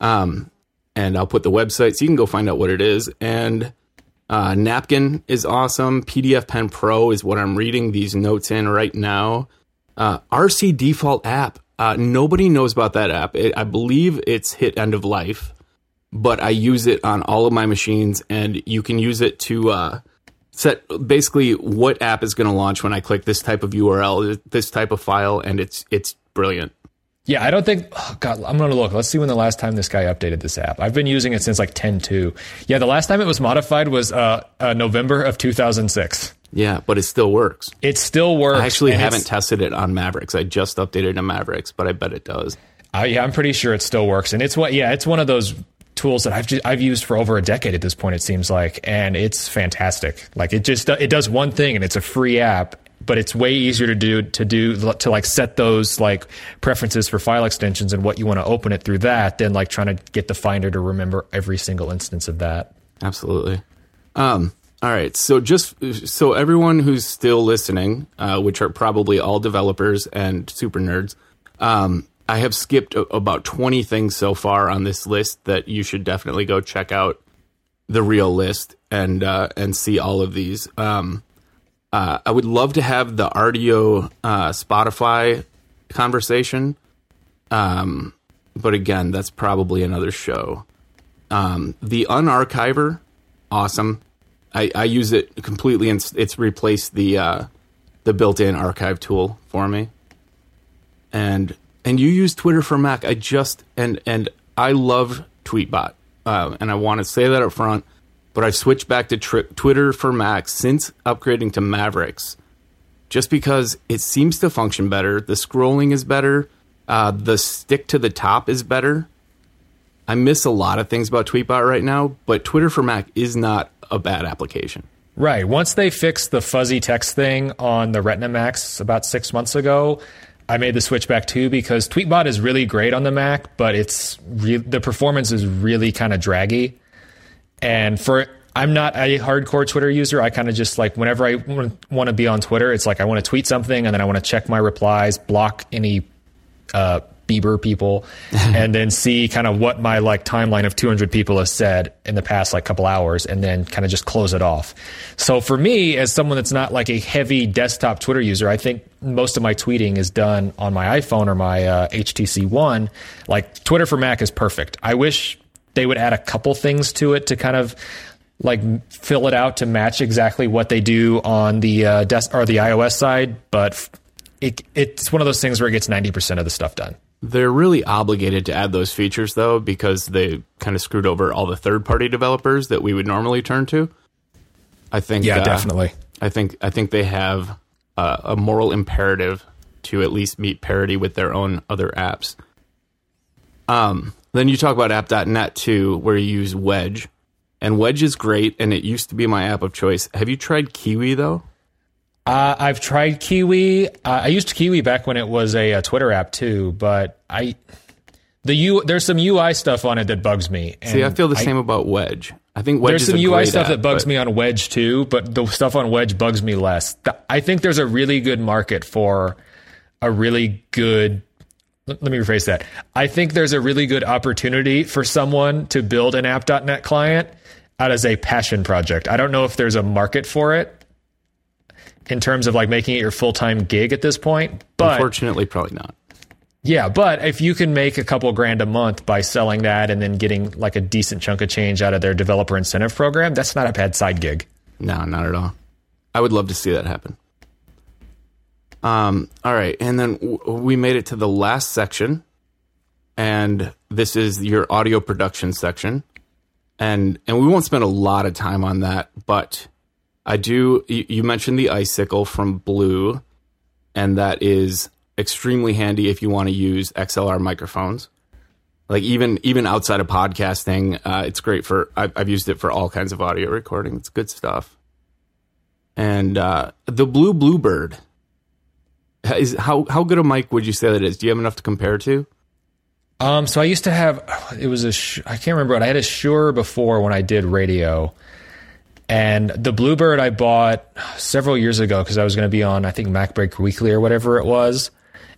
Speaker 1: Um, and I'll put the website so you can go find out what it is. And uh, Napkin is awesome. PDFpen Pro is what I'm reading these notes in right now. Uh, RCDefaultApp. Uh, nobody knows about that app. It, I believe it's hit end of life, but I use it on all of my machines, and you can use it to uh, set basically what app is going to launch when I click this type of URL, this type of file, and it's it's brilliant.
Speaker 2: Yeah, I don't think. Oh God, I'm gonna look. Let's see when the last time this guy updated this app. I've been using it since like 10.2. Yeah, the last time it was modified was uh, uh, November of 2006.
Speaker 1: Yeah, but it still works.
Speaker 2: It still works.
Speaker 1: I actually haven't tested it on Mavericks. I just updated to Mavericks, but I bet it does.
Speaker 2: Uh, yeah, I'm pretty sure it still works, and it's what. Yeah, it's one of those tools that I've just, I've used for over a decade at this point. It seems like, and it's fantastic. Like it just it does one thing, and it's a free app, but it's way easier to do to do to like set those like preferences for file extensions and what you want to open it through that than like trying to get the finder to remember every single instance of that.
Speaker 1: Absolutely. Um, all right. So just so everyone who's still listening, uh, which are probably all developers and super nerds, um, I have skipped a- about 20 things so far on this list that you should definitely go check out the real list and uh, and see all of these. Um, uh, I would love to have the Rdio uh, Spotify conversation, um, but again, that's probably another show. Um, the Unarchiver, awesome. I, I, use it completely, and it's replaced the uh, the built-in archive tool for me. And and you use Twitter for Mac. I just and and I love Tweetbot, uh, and I want to say that up front. But I've switched back to tri- Twitter for Mac since upgrading to Mavericks, just because it seems to function better. The scrolling is better. Uh, the stick to the top is better. I miss a lot of things about Tweetbot right now, but Twitter for Mac is not a bad application.
Speaker 2: Right. Once they fixed the fuzzy text thing on the Retina Macs about six months ago, I made the switch back too because Tweetbot is really great on the Mac, but it's re- the performance is really kind of draggy. And for I'm not a hardcore Twitter user. I kind of just like whenever I want to be on Twitter, it's like I want to tweet something and then I want to check my replies, block any uh, Bieber people, and then see kind of what my like timeline of 200 people have said in the past like couple hours, and then kind of just close it off. So for me, as someone that's not like a heavy desktop Twitter user, I think most of my tweeting is done on my iPhone or my uh, HTC One. Like Twitter for Mac is perfect. I wish they would add a couple things to it to kind of like fill it out to match exactly what they do on the uh, desk or the iOS side, but it, it's one of those things where it gets 90% of the stuff done.
Speaker 1: They're really obligated to add those features though because they kind of screwed over all the third-party developers that we would normally turn to. I think
Speaker 2: Yeah, uh, definitely.
Speaker 1: I think I think they have uh, a moral imperative to at least meet parity with their own other apps. Um, then you talk about app.net too where you use Wedge. And Wedge is great and it used to be my app of choice. Have you tried Kiwi though?
Speaker 2: Uh, I've tried Kiwi. Uh, I used Kiwi back when it was a, a, Twitter app too, but I the U there's some UI stuff on it that bugs me.
Speaker 1: See, I feel the I, same about Wedge. I think Wedge
Speaker 2: there's some UI stuff
Speaker 1: app,
Speaker 2: that bugs
Speaker 1: but...
Speaker 2: me on Wedge too, but the stuff on Wedge bugs me less. I think there's a really good market for a really good. Let me rephrase that. I think there's a really good opportunity for someone to build an app.net client out as a passion project. I don't know if there's a market for it in terms of like making it your full time gig at this point. But
Speaker 1: unfortunately, probably not.
Speaker 2: Yeah, but if you can make a couple grand a month by selling that and then getting like a decent chunk of change out of their developer incentive program, that's not a bad side gig.
Speaker 1: No, not at all. I would love to see that happen. Um, all right, and then w- we made it to the last section, and this is your audio production section. And and we won't spend a lot of time on that, but I do. You, you mentioned the icicle from Blue, and that is extremely handy if you want to use XLR microphones. Like even even outside of podcasting, uh, it's great for. I've, I've used it for all kinds of audio recording. It's good stuff. And uh, the Blue Bluebird is how how good a mic would you say that is? Do you have enough to compare to?
Speaker 2: Um, so I used to have it was a I can't remember, but I had a Shure before when I did radio, and the Bluebird I bought several years ago because I was going to be on I think MacBreak Weekly or whatever it was,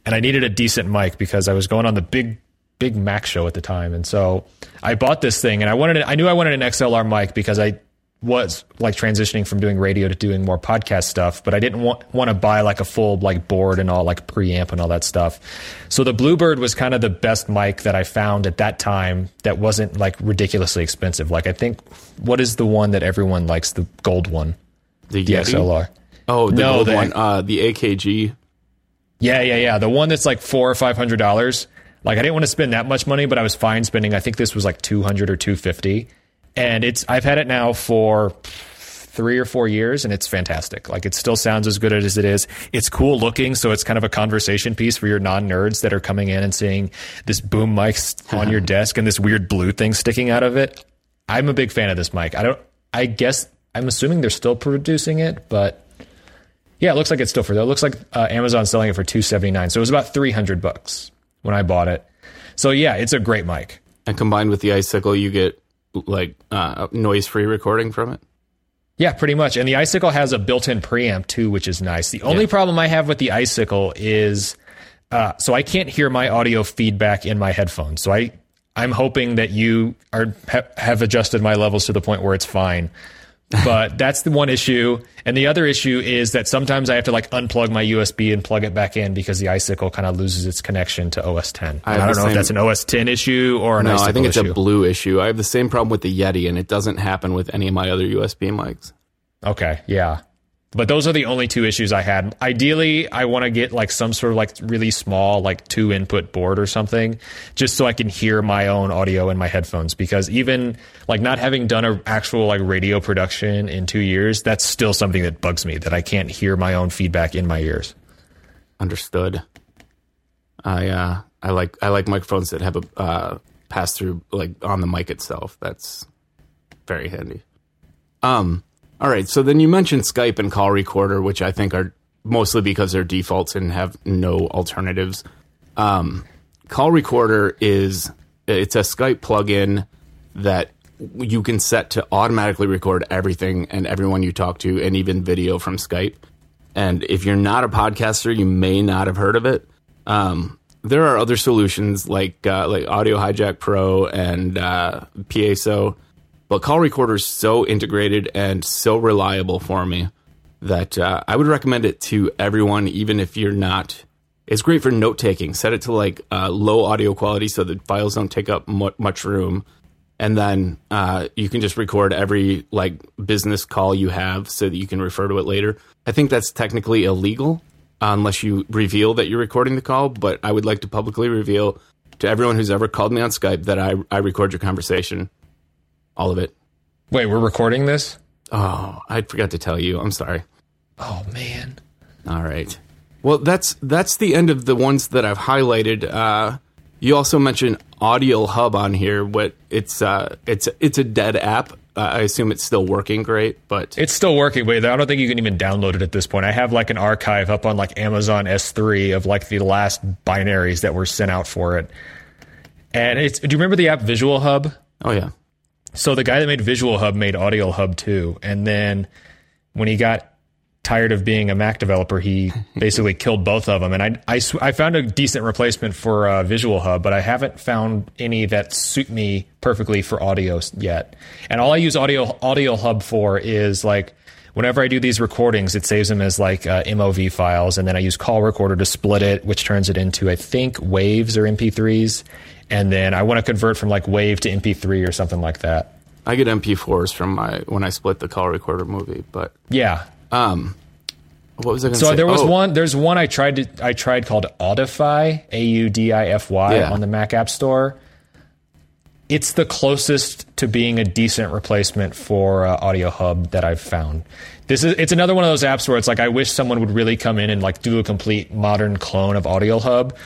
Speaker 2: and I needed a decent mic because I was going on the big big Mac show at the time, and so I bought this thing, and I wanted I knew I wanted an XLR mic because I was like transitioning from doing radio to doing more podcast stuff, but I didn't want want to buy like a full like board and all like preamp and all that stuff. So the Bluebird was kind of the best mic that I found at that time that wasn't like ridiculously expensive. Like I think what is the one that everyone likes the gold one?
Speaker 1: The?
Speaker 2: XLR.
Speaker 1: Oh, the
Speaker 2: No,
Speaker 1: gold
Speaker 2: the-
Speaker 1: one. Uh, the AKG.
Speaker 2: Yeah, yeah, yeah. The one that's like four or five hundred dollars. Like I didn't want to spend that much money, but I was fine spending. I think this was like two hundred or two fifty, and it's I've had it now for three or four years, and it's fantastic. Like it still sounds as good as it is. It's cool looking, so it's kind of a conversation piece for your non nerds that are coming in and seeing this boom mic on your desk and this weird blue thing sticking out of it. I'm a big fan of this mic. I don't. I guess I'm assuming they're still producing it, but yeah, it looks like it's still for that. It looks like uh, Amazon's selling it for two seventy nine. So it was about three hundred bucks when I bought it. So yeah, it's a great mic.
Speaker 1: And combined with the icicle, you get like uh, noise free recording from it.
Speaker 2: Yeah, pretty much. And the Icicle has a built-in preamp too, which is nice. The only problem I have with the Icicle is uh, so I can't hear my audio feedback in my headphones. So I I'm hoping that you are ha- have adjusted my levels to the point where it's fine. But that's the one issue. And the other issue is that sometimes I have to like unplug my USB and plug it back in because the Icicle kind of loses its connection to OS 10.
Speaker 1: I
Speaker 2: I, don't know if that's an OS 10 issue or an
Speaker 1: No, I think it's
Speaker 2: issue.
Speaker 1: a blue issue. I have the same problem with the Yeti, and it doesn't happen with any of my other USB mics.
Speaker 2: Okay, yeah. But those are the only two issues I had. Ideally, I want to get like some sort of like really small, like two input board or something, just so I can hear my own audio in my headphones. Because even like not having done an actual like radio production in two years, that's still something that bugs me that I can't hear my own feedback in my ears.
Speaker 1: Understood. I uh, I like I like microphones that have a uh, pass through like on the mic itself. That's very handy. Um. All right. So then you mentioned Skype and Call Recorder, which I think are mostly because they're defaults and have no alternatives. Um, Call Recorder is it's a Skype plugin that you can set to automatically record everything and everyone you talk to, and even video from Skype. And if you're not a podcaster, you may not have heard of it. Um, there are other solutions like uh, like Audio Hijack Pro and uh, Piezo, but Call Recorder is so integrated and so reliable for me that uh, I would recommend it to everyone, even if you're not. It's great for note taking. Set it to like uh, low audio quality so the files don't take up mu- much room, and then uh, you can just record every like business call you have so that you can refer to it later. I think that's technically illegal unless you reveal that you're recording the call. But I would like to publicly reveal to everyone who's ever called me on Skype that I I record your conversation, all of it.
Speaker 2: Wait, we're recording this?
Speaker 1: Oh, I forgot to tell you. I'm sorry.
Speaker 2: Oh man.
Speaker 1: All right. Well, that's that's the end of the ones that I've highlighted. Uh, you also mentioned Audio Hub on here. What it's uh, it's it's a dead app. Uh, I assume it's still working great, but
Speaker 2: It's still working, Wait, I don't think you can even download it at this point. I have like an archive up on like Amazon S3 of like the last binaries that were sent out for it. And it's do you remember the app Visual Hub?
Speaker 1: oh yeah,
Speaker 2: So the guy that made Visual Hub made Audio Hub too. And then when he got tired of being a Mac developer, he basically killed both of them. And I, I, sw- I found a decent replacement for uh, Visual Hub, but I haven't found any that suit me perfectly for audio yet. And all I use Audio Audio Hub for is like whenever I do these recordings, it saves them as like uh, MOV files, and then I use Call Recorder to split it, which turns it into I think waves or MP3s. And then I want to convert from like wave to MP3 or something like that.
Speaker 1: I get MP4s from my when I split the call recorder movie. But
Speaker 2: Yeah,
Speaker 1: um, what was I going to
Speaker 2: So
Speaker 1: say?
Speaker 2: there was
Speaker 1: Oh,
Speaker 2: one. There's one I tried to. I tried called Audify. A U D I F Y
Speaker 1: Yeah.
Speaker 2: on the Mac App Store. It's the closest to being a decent replacement for uh, Audio Hub that I've found. This is. It's another one of those apps where it's like I wish someone would really come in and like do a complete modern clone of Audio Hub.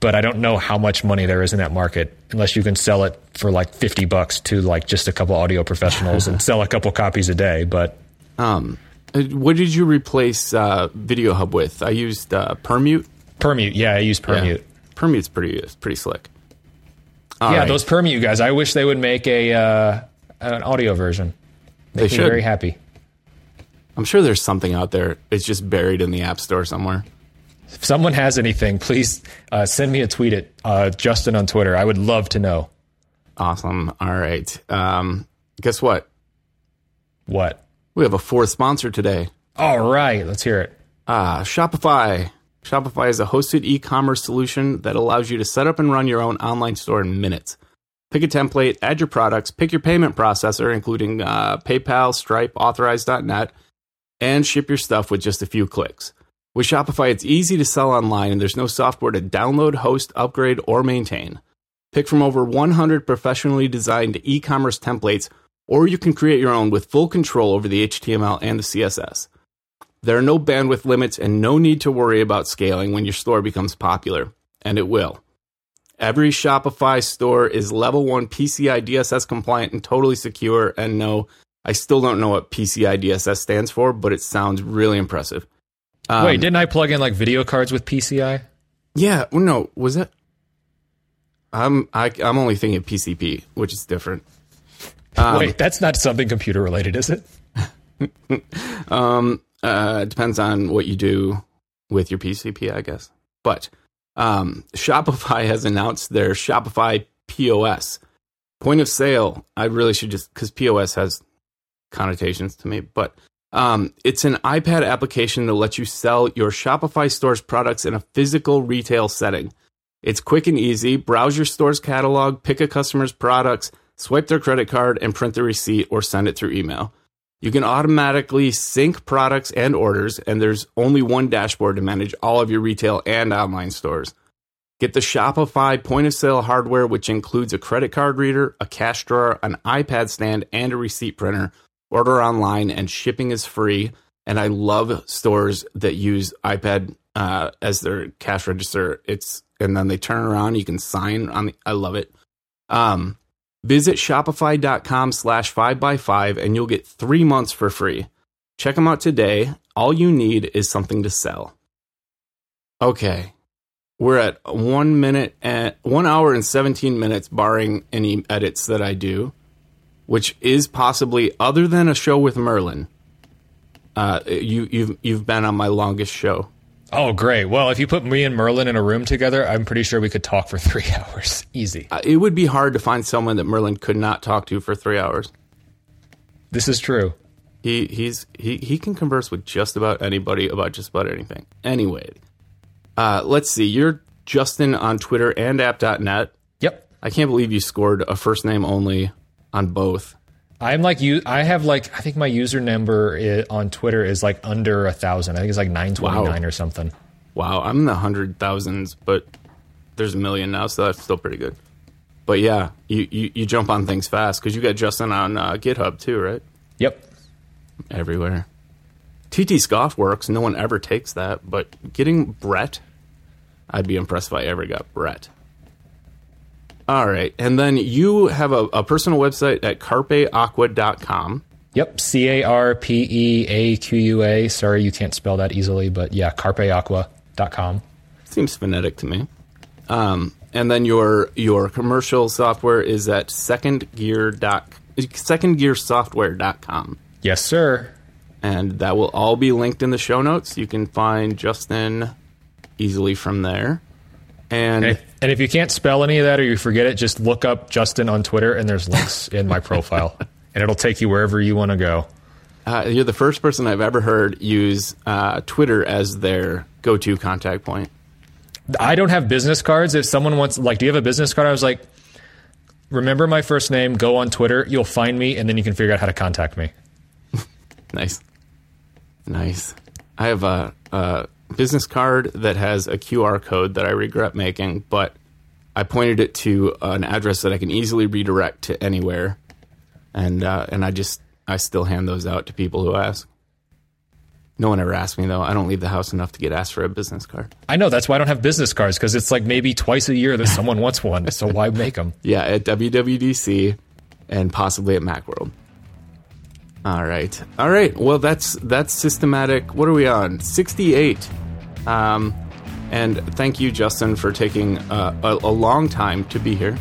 Speaker 2: But I don't know how much money there is in that market unless you can sell it for like fifty bucks to like just a couple audio professionals and sell a couple copies a day. But
Speaker 1: Um, uh, what did you replace uh, Video Hub with? I used uh, Permute.
Speaker 2: Permute, yeah, I use Permute.
Speaker 1: Permute's pretty pretty slick. All
Speaker 2: yeah,
Speaker 1: right.
Speaker 2: those Permute guys. I wish they would make a uh, an audio version.
Speaker 1: They
Speaker 2: Make me
Speaker 1: should.
Speaker 2: very happy.
Speaker 1: I'm sure there's something out there. It's just buried in the App Store somewhere.
Speaker 2: If someone has anything, please uh, send me a tweet at uh, Justin on Twitter. I would love to know
Speaker 1: Awesome. All right. Um, guess what?
Speaker 2: what.
Speaker 1: We have a fourth sponsor today.
Speaker 2: All right, let's hear it.
Speaker 1: Ah, Shopify. Shopify is a hosted e-commerce solution that allows you to set up and run your own online store in minutes. Pick a template, add your products, pick your payment processor, including uh, PayPal, Stripe, Authorize.net, and ship your stuff with just a few clicks. With Shopify, it's easy to sell online, and there's no software to download, host, upgrade, or maintain. Pick from over 100 professionally designed e-commerce templates, or you can create your own with full control over the HTML and the CSS. There are no bandwidth limits and no need to worry about scaling when your store becomes popular, and it will. Every Shopify store is level 1 PCI DSS compliant and totally secure. And no, I still don't know what PCI DSS stands for, but it sounds really impressive. Um,
Speaker 2: Wait, didn't I plug in like video cards with PCI?
Speaker 1: yeah, no, was it? I'm I, I'm only thinking of PCP, which is different. Um,
Speaker 2: Wait, that's not something computer related, is it?
Speaker 1: Um, uh, it depends on what you do with your PCP, I guess. But um, Shopify has announced their Shopify POS point of sale. I really should just because POS has connotations to me, but um, it's an iPad application that lets you sell your Shopify store's products in a physical retail setting. It's quick and easy. Browse your store's catalog, pick a customer's products, swipe their credit card, and print the receipt or send it through email. You can automatically sync products and orders, and there's only one dashboard to manage all of your retail and online stores. Get the Shopify point of sale hardware, which includes a credit card reader, a cash drawer, an iPad stand, and a receipt printer. Order online, and shipping is free. And I love stores that use iPad uh, as their cash register. It's and then they turn around, you can sign on. The, I love it. Um, Visit shopify.com slash 5x5 and you'll get three months for free. Check them out today. All you need is something to sell. Okay. We're at one minute and one hour and 17 minutes, barring any edits that I do, which is possibly other than a show with Merlin. Uh, you, you've, you've been on my longest show.
Speaker 2: Oh, great. Well, if you put me and Merlin in a room together, I'm pretty sure we could talk for three hours. Easy.
Speaker 1: Uh, it would be hard to find someone that Merlin could not talk to for three hours.
Speaker 2: This is true.
Speaker 1: He he's he he can converse with just about anybody about just about anything. Anyway, uh, let's see. You're Justin on Twitter and app.net.
Speaker 2: Yep.
Speaker 1: I can't believe you scored a first name only on both.
Speaker 2: I'm like you. I have like I think my user number i on Twitter is like under a thousand. I think it's like 929
Speaker 1: Wow.
Speaker 2: or something.
Speaker 1: Wow, I'm in the hundred thousands, but there's a million now, so that's still pretty good. But yeah, you you, you jump on things fast because you got Justin on uh, GitHub too, right?
Speaker 2: Yep.
Speaker 1: Everywhere. ttscoff works. No one ever takes that, but getting Brett, I'd be impressed if I ever got Brett. All right. And then you have a, a personal website at carpeaqua.com.
Speaker 2: Yep. C A R P E A Q U A. Sorry, you can't spell that easily, but yeah, carpeaqua.com.
Speaker 1: Seems phonetic to me. Um, and then your your commercial software is at secondgear dot, secondgearsoftware.com.
Speaker 2: Yes, sir.
Speaker 1: And that will all be linked in the show notes. You can find Justin easily from there. And
Speaker 2: And if, and if you can't spell any of that or you forget it, just look up Justin on Twitter and there's links in my profile. And it'll take you wherever you want to go.
Speaker 1: Uh, you're the first person I've ever heard use uh, Twitter as their go-to contact point.
Speaker 2: I don't have business cards. If someone wants, like, do you have a business card? I was like, remember my first name, go on Twitter, you'll find me, and then you can figure out how to contact me.
Speaker 1: Nice, nice. I have a, a business card that has a QR code that I regret making, but I pointed it to an address that I can easily redirect to anywhere, and uh, and I just I still hand those out to people who ask. No one ever asks me though. I don't leave the house enough to get asked for a business card.
Speaker 2: I know that's why I don't have business cards because it's like maybe twice a year that someone wants one. So why make them?
Speaker 1: Yeah, at WWDC and possibly at MacWorld. All right, all right. Well, that's that's systematic. What are we on? Sixty-eight. Um, and thank you, Justin, for taking uh, a, a long time to be here.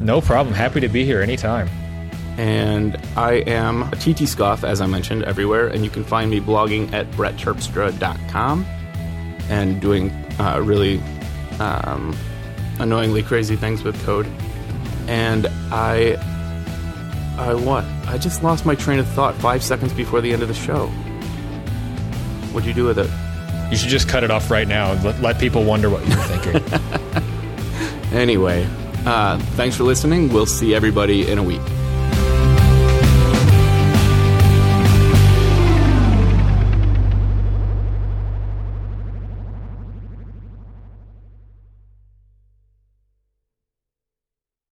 Speaker 2: No problem. Happy to be here anytime.
Speaker 1: And I am ttscoff, as I mentioned, everywhere. And you can find me blogging at brettterpstra.com and doing uh, really um, annoyingly crazy things with code. And I, I what? I just lost my train of thought five seconds before the end of the show. What'd you do with it?
Speaker 2: You should just cut it off right now and let, people wonder what you're thinking.
Speaker 1: anyway, uh, thanks for listening. We'll see everybody in a week.